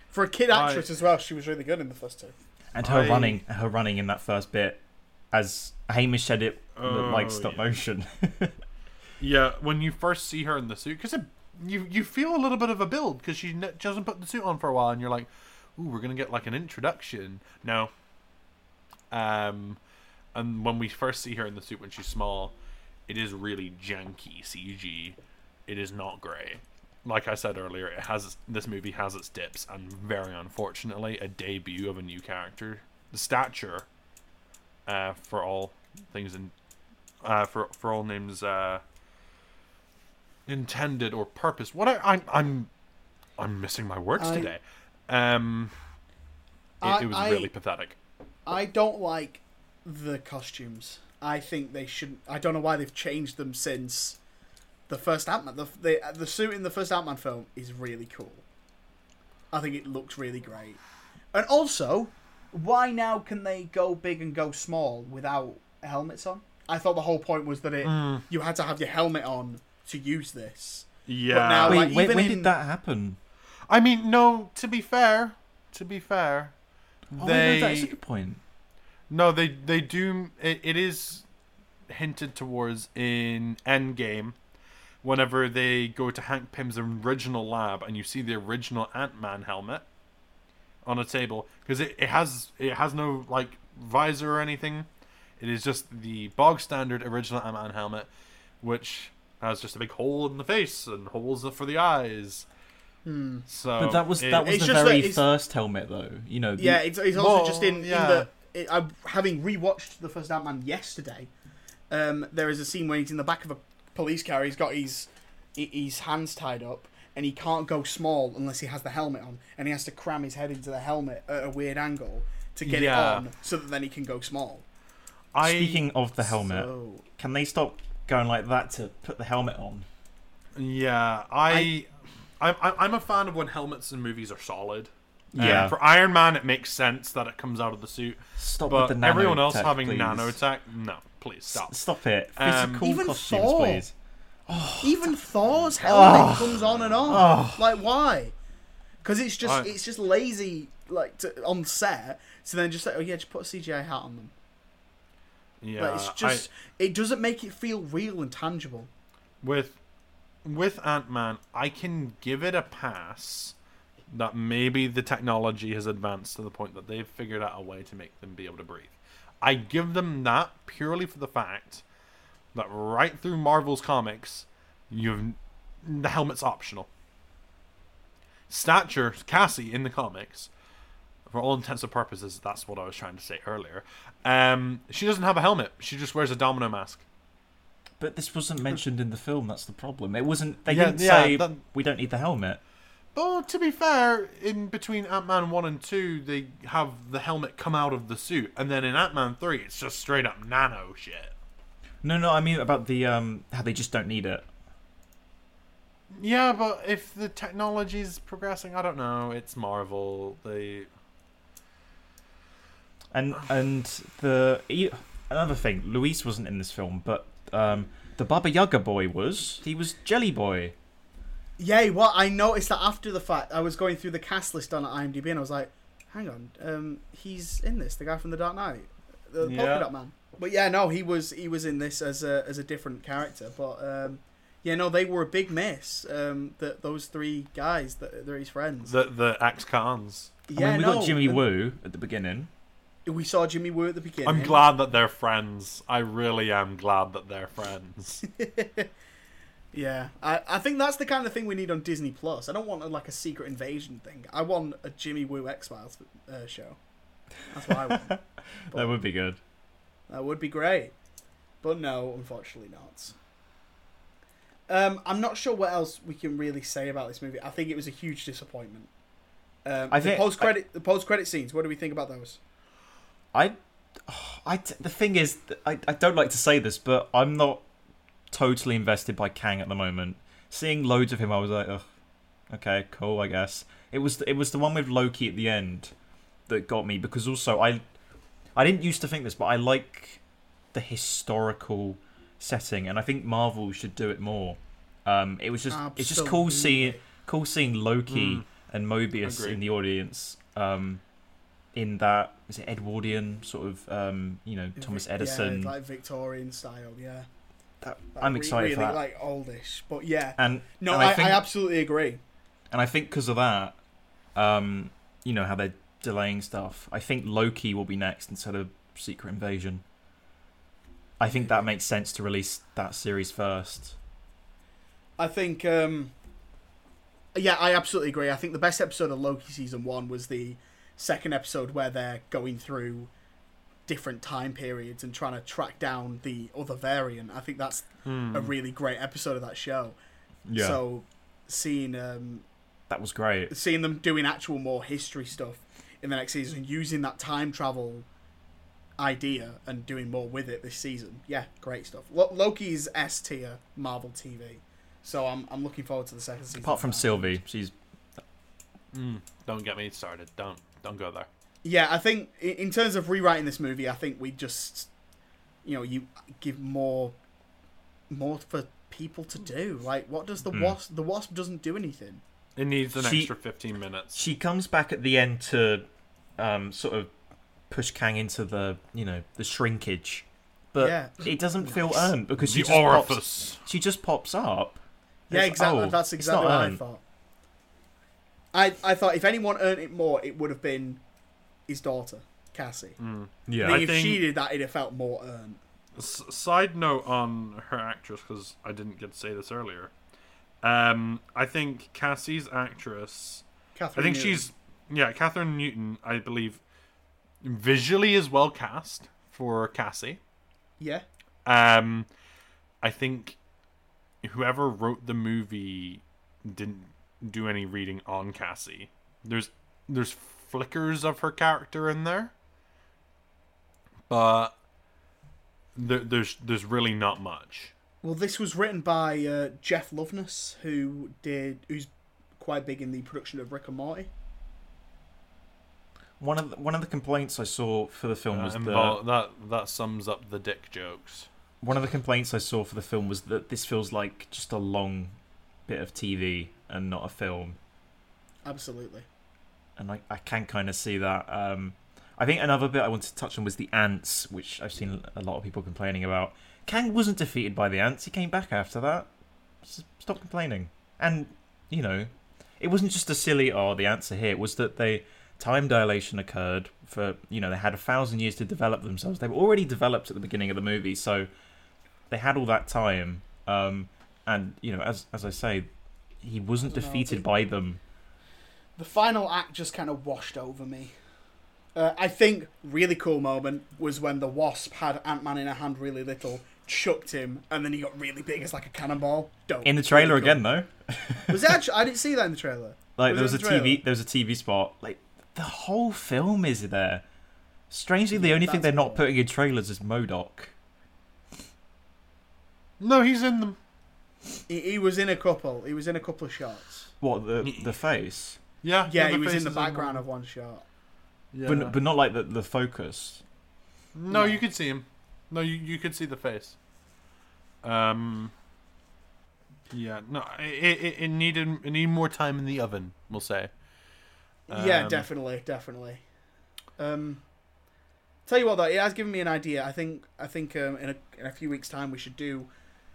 For a kid I- actress as well, she was really good in the first two. And her I- running, her running in that first bit, as Hamish said, it looked like Oh, stop yeah. motion. Yeah, when you first see her in the suit, because you you feel a little bit of a build because she ne- doesn't put the suit on for a while, and you're like, "Ooh, we're gonna get like an introduction." No. Um, and when we first see her in the suit when she's small, it is really janky CG. It is not great. Like I said earlier, it has this movie has its dips, and very unfortunately, a debut of a new character, the stature, uh, for all things in, uh, for for all names, uh, intended or purpose. What I, I'm I'm I'm missing my words I- today. Um, it, I- it was I- really pathetic. I don't like the costumes. I think they should. I don't know why they've changed them since the first Ant Man. The, the the suit in the first Ant Man film is really cool. I think it looks really great. And also, why now can they go big and go small without helmets on? I thought the whole point was that it mm. you had to have your helmet on to use this. Yeah. now, Wait, like, when, even when in- did that happen? I mean, no. To be fair, to be fair, Oh, they no, that's a good point. no, they they do. It, it is hinted towards in Endgame, whenever they go to Hank Pym's original lab and you see the original Ant Man helmet on a table because it, it has it has no like visor or anything. It is just the bog standard original Ant Man helmet, which has just a big hole in the face and holes for the eyes. So, But that was it- that was the very that first helmet, though. You know. the- Yeah, it's, it's also Well, just in, in yeah. the. It, I, having rewatched the first Ant Man yesterday, um, there is a scene where he's in the back of a police car. He's got his his hands tied up, and he can't go small unless he has the helmet on, and he has to cram his head into the helmet at a weird angle to get Yeah. it on, so that then he can go small. I Speaking of the helmet, So, can they stop going like that to put the helmet on? Yeah, I, I, I, I'm a fan of when helmets in movies are solid. Yeah. for Iron Man, it makes sense that it comes out of the suit, Stop but with the everyone else nanotech, having please. nanotech, no, please stop. S- Stop it. Um, Physical Even costumes, Thor. please. even Thor's helmet comes on and off. Like why? Because it's just I- it's just lazy like to, on set. So then just like oh yeah, just put a CGI hat on them. Yeah, it's I- just it doesn't make it feel real and tangible. with with Ant Man, I can give it a pass that maybe the technology has advanced to the point that they've figured out a way to make them be able to breathe. I give them that purely for the fact that right through Marvel's comics, you've the helmet's optional. Stature, Cassie in the comics, for all intents and purposes, that's what I was trying to say earlier. Um, she doesn't have a helmet. She just wears a domino mask. But this wasn't mentioned in the film. That's the problem. It wasn't. They Yeah, didn't yeah, say that- we don't need the helmet. But to be fair, in between Ant Man 1 and 2, they have the helmet come out of the suit. And then in Ant Man 3, it's just straight up nano shit. No, no. I mean about the um how they just don't need it. Yeah, but if the technology's progressing, I don't know. It's Marvel. They And and the e- another thing, Luis wasn't in this film, but um, the Baba Yaga boy was. He was Jelly Boy. Yeah, what I noticed that after the fact, I was going through the cast list on IMDb and I was like, hang on, um, he's in this, the guy from The Dark Knight, the Yeah. polka dot man. But yeah, no, he was he was in this as a as a different character. But um, yeah, no, they were a big miss. Um, that those three guys, that they're his friends. the the ex cons. I yeah, mean, we no, got Jimmy and Woo at the beginning. We saw Jimmy Woo at the beginning. I'm glad that they're friends. I really am glad that they're friends. Yeah, I, I think that's the kind of thing we need on Disney Plus. I don't want a, like a secret invasion thing. I want a Jimmy Woo X Files uh, show. That's what I want. That would be good. That would be great. But no, unfortunately not. Um, I'm not sure what else we can really say about this movie. I think it was a huge disappointment. Um, I the think- post credit the post credit scenes. What do we think about those? I, I the thing is, I, I don't like to say this, but I'm not totally invested by Kang at the moment. Seeing loads of him, I was like, Ugh, okay, cool, I guess. It was it was the one with Loki at the end that got me because also I, I didn't used to think this, but I like the historical setting, and I think Marvel should do it more. Um, it was just it's just cool seeing cool seeing Loki Mm. and Mobius Agreed. in the audience. Um, in that is it Edwardian sort of um, you know Thomas Edison. yeah, like Victorian style. Yeah, That- Like, I'm excited really, for that. Like oldish, but yeah. and No, and I, I think I absolutely agree. and I think because of that, um, you know how they're delaying stuff. I think Loki will be next instead of Secret Invasion. I think that makes sense to release that series first. I think, um, yeah, I absolutely agree. I think the best episode of Loki season one was the second episode where they're going through different time periods and trying to track down the other variant. I think that's Hmm. a really great episode of that show. Yeah. So seeing um, that was great. seeing them doing actual more history stuff in the next season, using that time travel idea and doing more with it this season. Yeah, great stuff. Lo- Loki's S tier Marvel TV. So I'm I'm looking forward to the second season. Apart from. Sylvie, she's Mm. Don't get me started. Don't don't go there. Yeah, I think in terms of rewriting this movie, I think we just, you know, you give more, more for people to do. Like, what does the Hmm. wasp? The wasp doesn't do anything. It needs an She- extra 15 minutes. she comes back at the end to um, sort of push Kang into the you know the shrinkage, but Yeah. it doesn't feel Nice. earned because she the just pops, she just pops up. Yeah, It's- exactly. oh, That's exactly not what I thought. I I thought if anyone earned it more, it would have been his daughter, Cassie. Mm. Yeah, I think I if think- she did that, it'd have felt more earned. S- side note on her actress, because I didn't get to say this earlier. Um, I think Cassie's actress. Kathryn I think Newton. she's yeah, Kathryn Newton. I believe visually is well cast for Cassie. yeah. Um, I think whoever wrote the movie didn't do any reading on Cassie. There's there's flickers of her character in there, but there, there's there's really not much. Well, this was written by uh, Jeff Loveness, who did who's quite big in the production of Rick and Morty. one of the, one of the complaints I saw for the film Uh, was and that that that sums up the dick jokes. one of the complaints I saw for the film was that this feels like just a long bit of TV and not a film, Absolutely. and I, I can kind of see that. Um, I think another bit I wanted to touch on was the ants, which I've seen a lot of people complaining about. Kang wasn't defeated by the ants; he came back after that. Stop complaining. And you know, it wasn't just a silly "oh, the ants are here." It was that they time dilation occurred for you know they had a thousand years to develop themselves. They were already developed at the beginning of the movie, so they had all that time. Um, and you know, as as I say, he wasn't I dunno, defeated the- by them. The final act just kind of washed over me. Uh, I think really cool moment was when the wasp had Ant Man in her hand really little, chucked him, and then he got really big as like a cannonball. Dope. In the trailer Really cool. again, though. Was it actually? I didn't see that in the trailer. Like Was there it was a the trailer? TV, there was a TV spot. Like the whole film is there. Strangely, the Yeah, only thing they're not putting in trailers is MODOK. No, he's in them. He, he was in a couple. He was in a couple of shots. What the the face? Yeah, Yeah, the he was in face the is background of one shot. Yeah. But but not like the the focus. no, No. you could see him. No, you you could see the face. Um. Yeah, no, it, it, it needed it needed more time in the oven. We'll say. yeah, Um, definitely, definitely. Um, tell you what though, it has given me an idea. I think I think um, in a in a few weeks' time we should do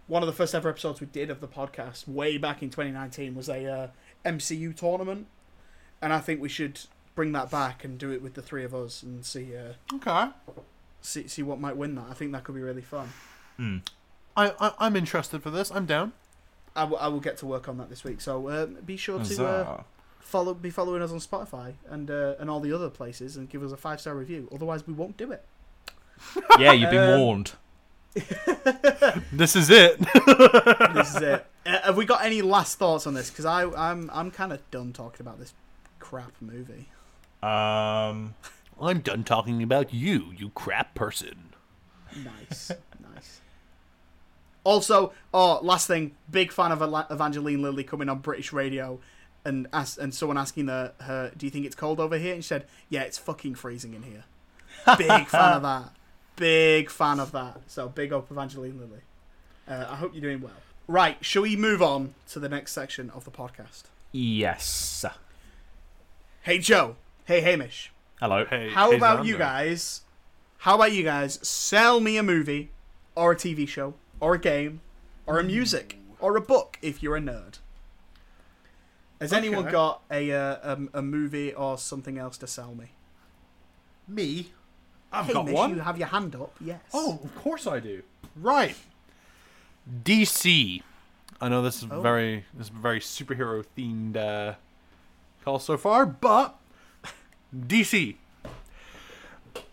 one of the first ever episodes we did of the podcast way back in 2019 was a uh, MCU tournament, and I think we should bring that back and do it with the three of us and see uh, Okay. see see what might win that. I think that could be really fun. Hmm. I, I I'm interested for this. I'm down. I, w- I will get to work on that this week. So uh, be sure to uh, follow be following us on Spotify and uh, and all the other places and give us a five star review. Otherwise, we won't do it. yeah, you've been Um, warned. This is it. this is it. Uh, have we got any last thoughts on this? Because I I'm I'm kind of done talking about this crap movie. Um, I'm done talking about you, you crap person. Nice, nice. Also, oh, last thing, big fan of Evangeline Lilly coming on British radio, and ask, and someone asking her, her, "Do you think it's cold over here?" And she said, "Yeah, it's fucking freezing in here." Big fan of that. Big fan of that. So big up Evangeline Lilly. Uh, I hope you're doing well. Right, shall we move on to the next section of the podcast? yes. Hey Joe. Hey Hamish. Hello. Hey, How hey, about you guys? How about you guys sell me a movie, or a TV show, or a game, or a music, or a book if you're a nerd? Has anyone got a, uh, a a movie or something else to sell me? Me? I've Hamish, got one. you have your hand up. Yes. Oh, of course I do. Right. DC. I know this is Oh. very this is very superhero themed uh, call so far, but DC.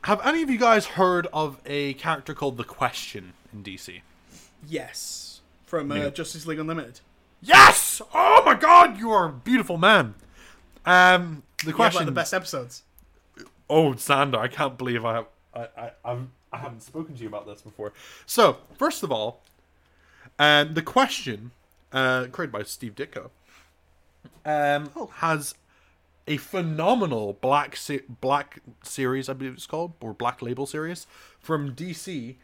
Have any of you guys heard of a character called the Question in DC? yes. From uh, Justice League Unlimited. Yes! Oh my God, you are a beautiful man. Um, the You have, question. like the best episodes. Oh, Xander, I can't believe I have I, I I've, I haven't spoken to you about this before. So, first of all, um, the question, uh, created by Steve Ditko, um, has a phenomenal black se- black series, I believe it's called, or black label series from DC,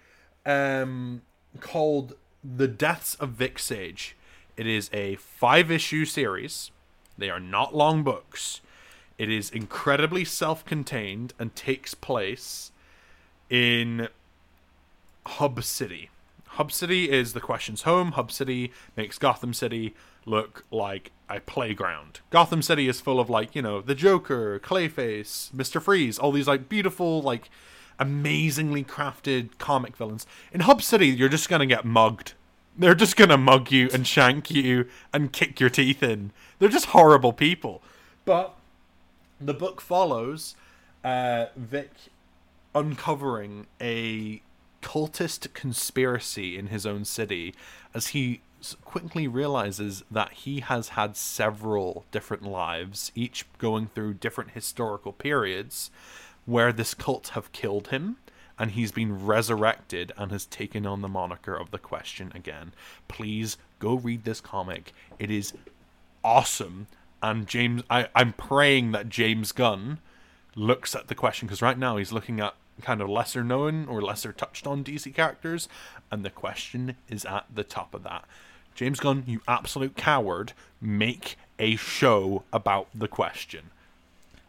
um, called "The Deaths of Vic Sage." It is a five issue series. They are not long books. It is incredibly self contained and takes place in Hub City. Hub City is the question's home. Hub City makes Gotham City look like a playground. Gotham City is full of like, you know, the Joker, Clayface, Mr. Freeze, all these like beautiful, like amazingly crafted comic villains. In Hub City, you're just gonna get mugged. They're just gonna mug you and shank you and kick your teeth in. They're just horrible people. But the book follows uh, Vic uncovering a cultist conspiracy in his own city as he quickly realizes that he has had several different lives, each going through different historical periods where this cult have killed him and he's been resurrected and has taken on the moniker of the question again. Please go read this comic. It is awesome. And James, I, I'm praying that James Gunn looks at the question because right now he's looking at kind of lesser known or lesser touched on DC characters, and the question is at the top of that. James Gunn, you absolute coward, make a show about the question.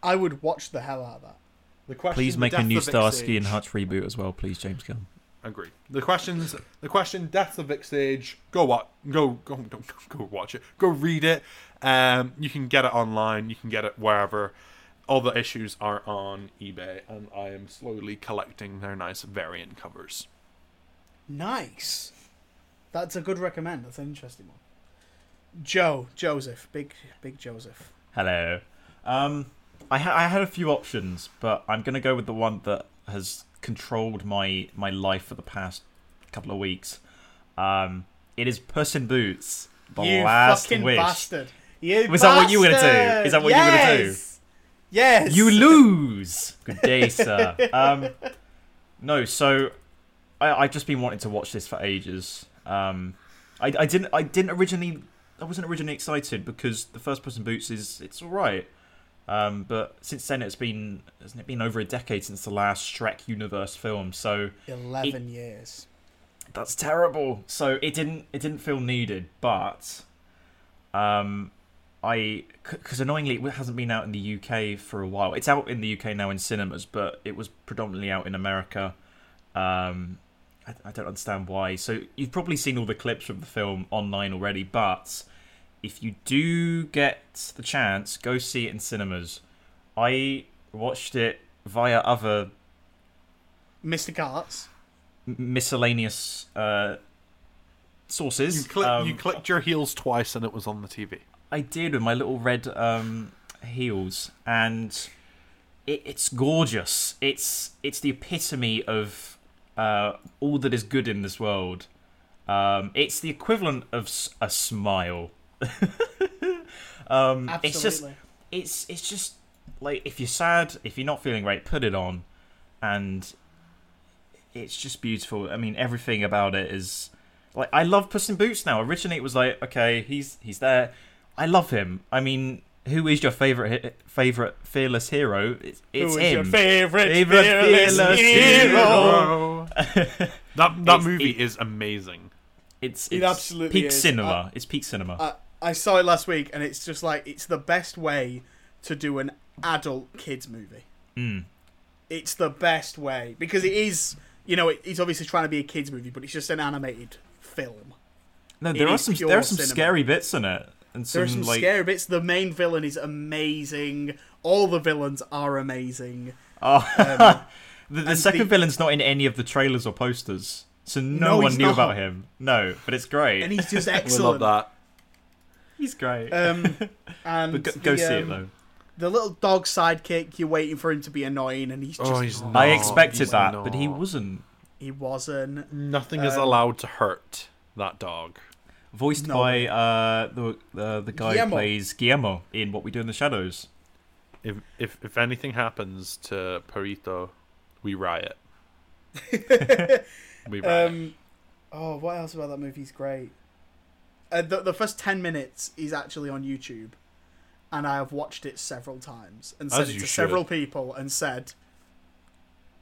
I would watch the hell out of that. The question. Please the make a new of Vic Starsky and Sage. Hutch reboot as well, please, James Gunn. Agree. The questions. The question. Death of Vic Sage. Go what? Go go don't go watch it. Go read it. Um, you can get it online. You can get it wherever. All the issues are on eBay, and I am slowly collecting their nice variant covers. Nice. That's a good recommend. That's an interesting one. Joe, Joseph, big, big Joseph. Hello. Um, I, ha- I had a few options, but I'm gonna go with the one that has controlled my my life for the past couple of weeks. Um, it is Puss in Boots. The you last fucking wish. bastard. You Was that what you were gonna do? Is that what you were gonna do? Yes! Yes. You lose. Good day, sir. Um, no, so I, I've just been wanting to watch this for ages. Um, I, I didn't I didn't originally I wasn't originally excited because the first Puss in Boots is it's all right. Um, but since then it's been hasn't it been over a decade since the last Shrek universe film, so Eleven years. that's terrible. So it didn't it didn't feel needed, but um, I because annoyingly it hasn't been out in the UK for a while. It's out in the UK now in cinemas, but it was predominantly out in America. Um, I, I don't understand why. So you've probably seen all the clips from the film online already, but if you do get the chance, go see it in cinemas. I watched it via other Mr. Arts. miscellaneous uh, sources. You, click, Um, you clicked your heels twice and it was on the TV. I did with my little red um, heels, and it, it's gorgeous. It's it's the epitome of uh, all that is good in this world. Um, it's the equivalent of a smile. um, it's just it's it's just like if you're sad, if you're not feeling great, put it on, and it's just beautiful. I mean, everything about it is like I love Puss in Boots now. Originally, it was like okay, he's he's there. I love him. I mean, who is your favorite favorite fearless hero? It's, it's Who is him. your favorite, Favorite fearless, fearless hero? that that It's- movie it- is amazing. It's, It absolutely peak is. cinema. I- it's peak cinema. I, I saw it last week, and it's just like it's the best way to do an adult kids movie. Mm. It's the best way because it is, you know, it, it's obviously trying to be a kids movie, but it's just an animated film. No, it there are some there are some cinema. scary bits in it, and some, There are some like scary bits. The main villain is amazing. All the villains are amazing. Oh, Um, the, the second the- villain's not in any of the trailers or posters, so no, No, one knew not. about him. No, but it's great. and he's just We love excellent. that. He's great. Um, and but go, the, go see it um, though. The little dog sidekick, you're waiting for him to be annoying, and he's just Oh, he's not. not. I expected he's that, but he wasn't. He wasn't. Nothing is Um, allowed to hurt that dog. Voiced No. by uh, the uh, the guy Guillermo. who plays Guillermo in What We Do in the Shadows. If if if anything happens to Perrito, we riot. we riot. Um, oh, what else about that movie's great? Uh, the the first ten minutes is actually on YouTube, and I have watched it several times and said As it you to should. several people and said,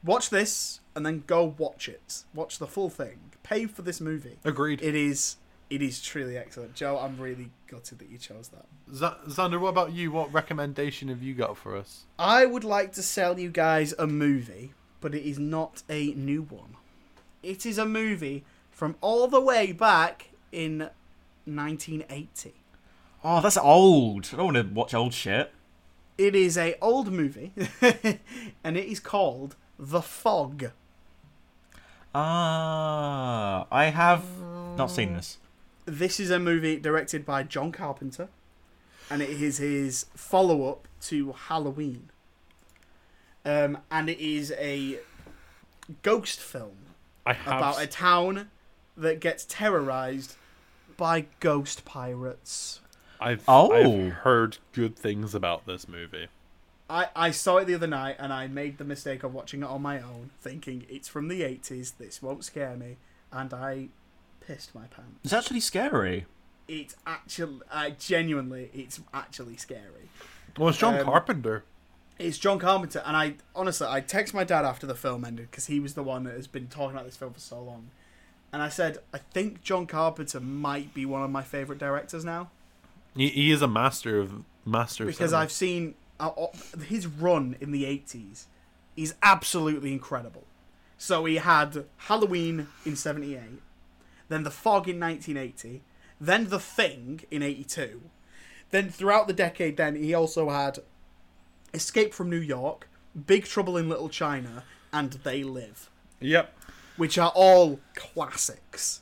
"Watch this and then go watch it. Watch the full thing. Pay for this movie. Agreed. It is." It is truly excellent, Joe. I'm really gutted that you chose that. Z- Xander, what about you? What recommendation have you got for us? I would like to sell you guys a movie, but it is not a new one. It is a movie from all the way back in 1980. Oh, that's old. I don't want to watch old shit. It is a old movie, and it is called The Fog. Ah, I have not seen this. This is a movie directed by John Carpenter, and it is his follow-up to Halloween. Um, and it is a ghost film I have. about a town that gets terrorized by ghost pirates. I've, Oh. I've heard good things about this movie. I, I saw it the other night and I made the mistake of watching it on my own, thinking it's from the 80s, this won't scare me, and I pissed my pants. It's actually scary. It's actually, uh, genuinely, it's actually scary. Well, it's John Um, Carpenter. It's John Carpenter, and I honestly, I text my dad after the film ended because he was the one that has been talking about this film for so long, and I said, I think John Carpenter might be one of my favorite directors now. He, he is a master of master. because cinema. I've seen uh, uh, his run in the 80s is absolutely incredible. So he had Halloween in 78, then The Fog in 1980, then The Thing in 82. Then throughout the decade then he also had Escape from New York, Big Trouble in Little China and They Live, Yep. Which are all classics.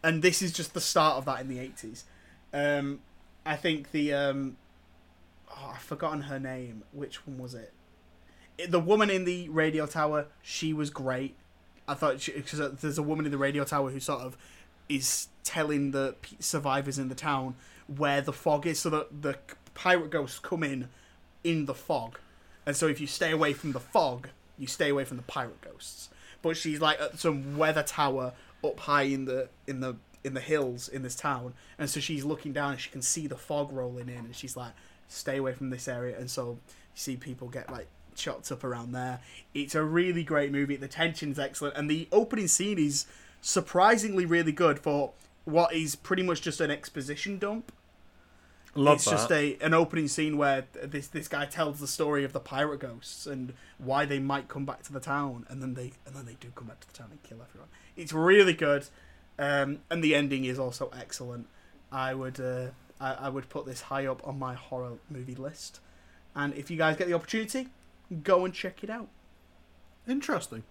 And this is just the start of that in the 80s. Um, I think the um, oh, I've forgotten her name. Which one was it? The woman in the radio tower. She was great. I thought because there's a woman in the radio tower who sort of is telling the survivors in the town where the fog is, so that the pirate ghosts come in in the fog, and so if you stay away from the fog, you stay away from the pirate ghosts. But she's like at some weather tower up high in the in the in the hills in this town, and so she's looking down and she can see the fog rolling in, and she's like, "Stay away from this area." And so you see people get like chopped up around there. It's a really great movie. The tension's excellent, and the opening scene is surprisingly really good for what is pretty much just an exposition dump. Love it's that. just a an opening scene where this this guy tells the story of the pirate ghosts and why they might come back to the town, and then they and then they do come back to the town and kill everyone. It's really good, um, and the ending is also excellent. I would uh, I, I would put this high up on my horror movie list, and if you guys get the opportunity, go and check it out. Interesting.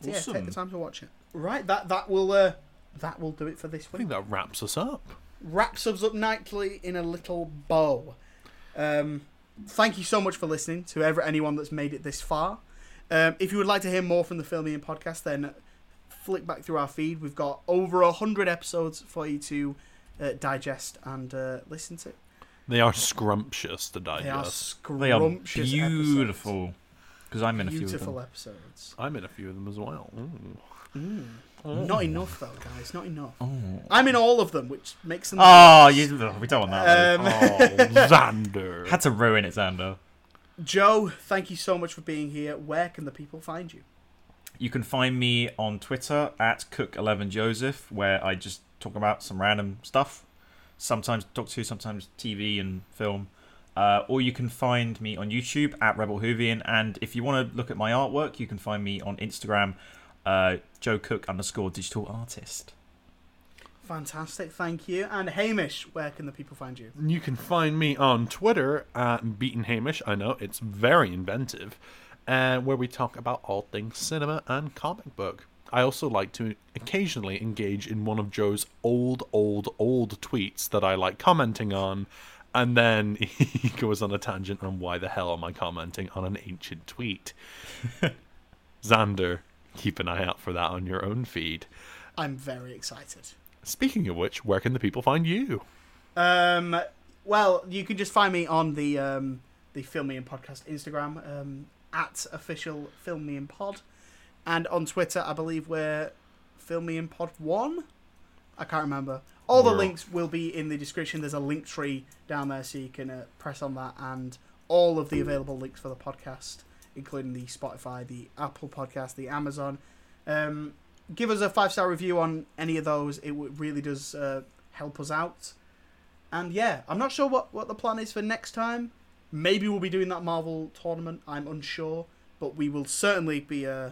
So, yeah, take the time to watch it. Right, that that will uh, that will do it for this one. I think that wraps us up. Wraps us up nicely in a little bow. Um, thank you so much for listening to ever anyone that's made it this far. Um, if you would like to hear more from the Film Me In podcast, then flick back through our feed. We've got over a hundred episodes for you to uh, digest and uh, listen to. They are scrumptious to They are digest. They are scrumptious, beautiful. Because I'm in a few of them. beautiful episodes. I'm in a few of them as well. Ooh. Not enough though, guys. Not enough. Oh, I'm in all of them, which makes them. oh you, we don't want that. Um, Oh, Xander. Had to ruin it, Xander. Joe, thank you so much for being here. Where can the people find you? You can find me on Twitter at Cook11Joseph, where I just talk about some random stuff. Sometimes talk to, sometimes TV and film. Uh, or you can find me on YouTube at Rebel Whovian. And if you want to look at my artwork, you can find me on Instagram, uh, Joe Cook underscore digital artist. Fantastic, thank you. And Hamish, where can the people find you? You can find me on Twitter at Beaton Hamish. I know it's very inventive, uh, where we talk about all things cinema and comic book. I also like to occasionally engage in one of Joe's old, old, old tweets that I like commenting on, and then he goes on a tangent on why the hell am I commenting on an ancient tweet. Xander, keep an eye out for that on your own feed. I'm very excited. Speaking of which, where can the people find you? Um, well, you can just find me on the um, the Film Me In Podcast Instagram um, at official Film Me In Pod, and on Twitter, I believe we're Film Me In Pod One. I can't remember. All the links will be in the description. There's a link tree down there, so you can uh, press on that, and all of the available links for the podcast, including the Spotify, the Apple Podcast, the Amazon. Um, give us a five star review on any of those. It really does uh, help us out. And yeah, I'm not sure what, what the plan is for next time. Maybe we'll be doing that Marvel tournament. I'm unsure, but we will certainly be uh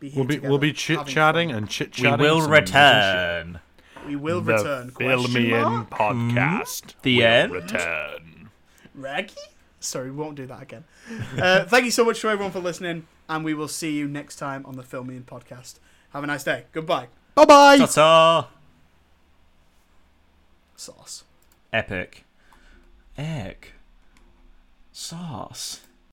be here We'll be together we'll be chit chatting and chit chatting. We will return. We will The return. Question Film Me In mark? podcast. The will end? Return. Raggy? Sorry, we won't do that again. Uh, thank you so much to everyone for listening, and we will see you next time on the Film Me In podcast. Have a nice day. Goodbye. Bye bye. Ta-ta! Sauce. Epic. Egg. Sauce.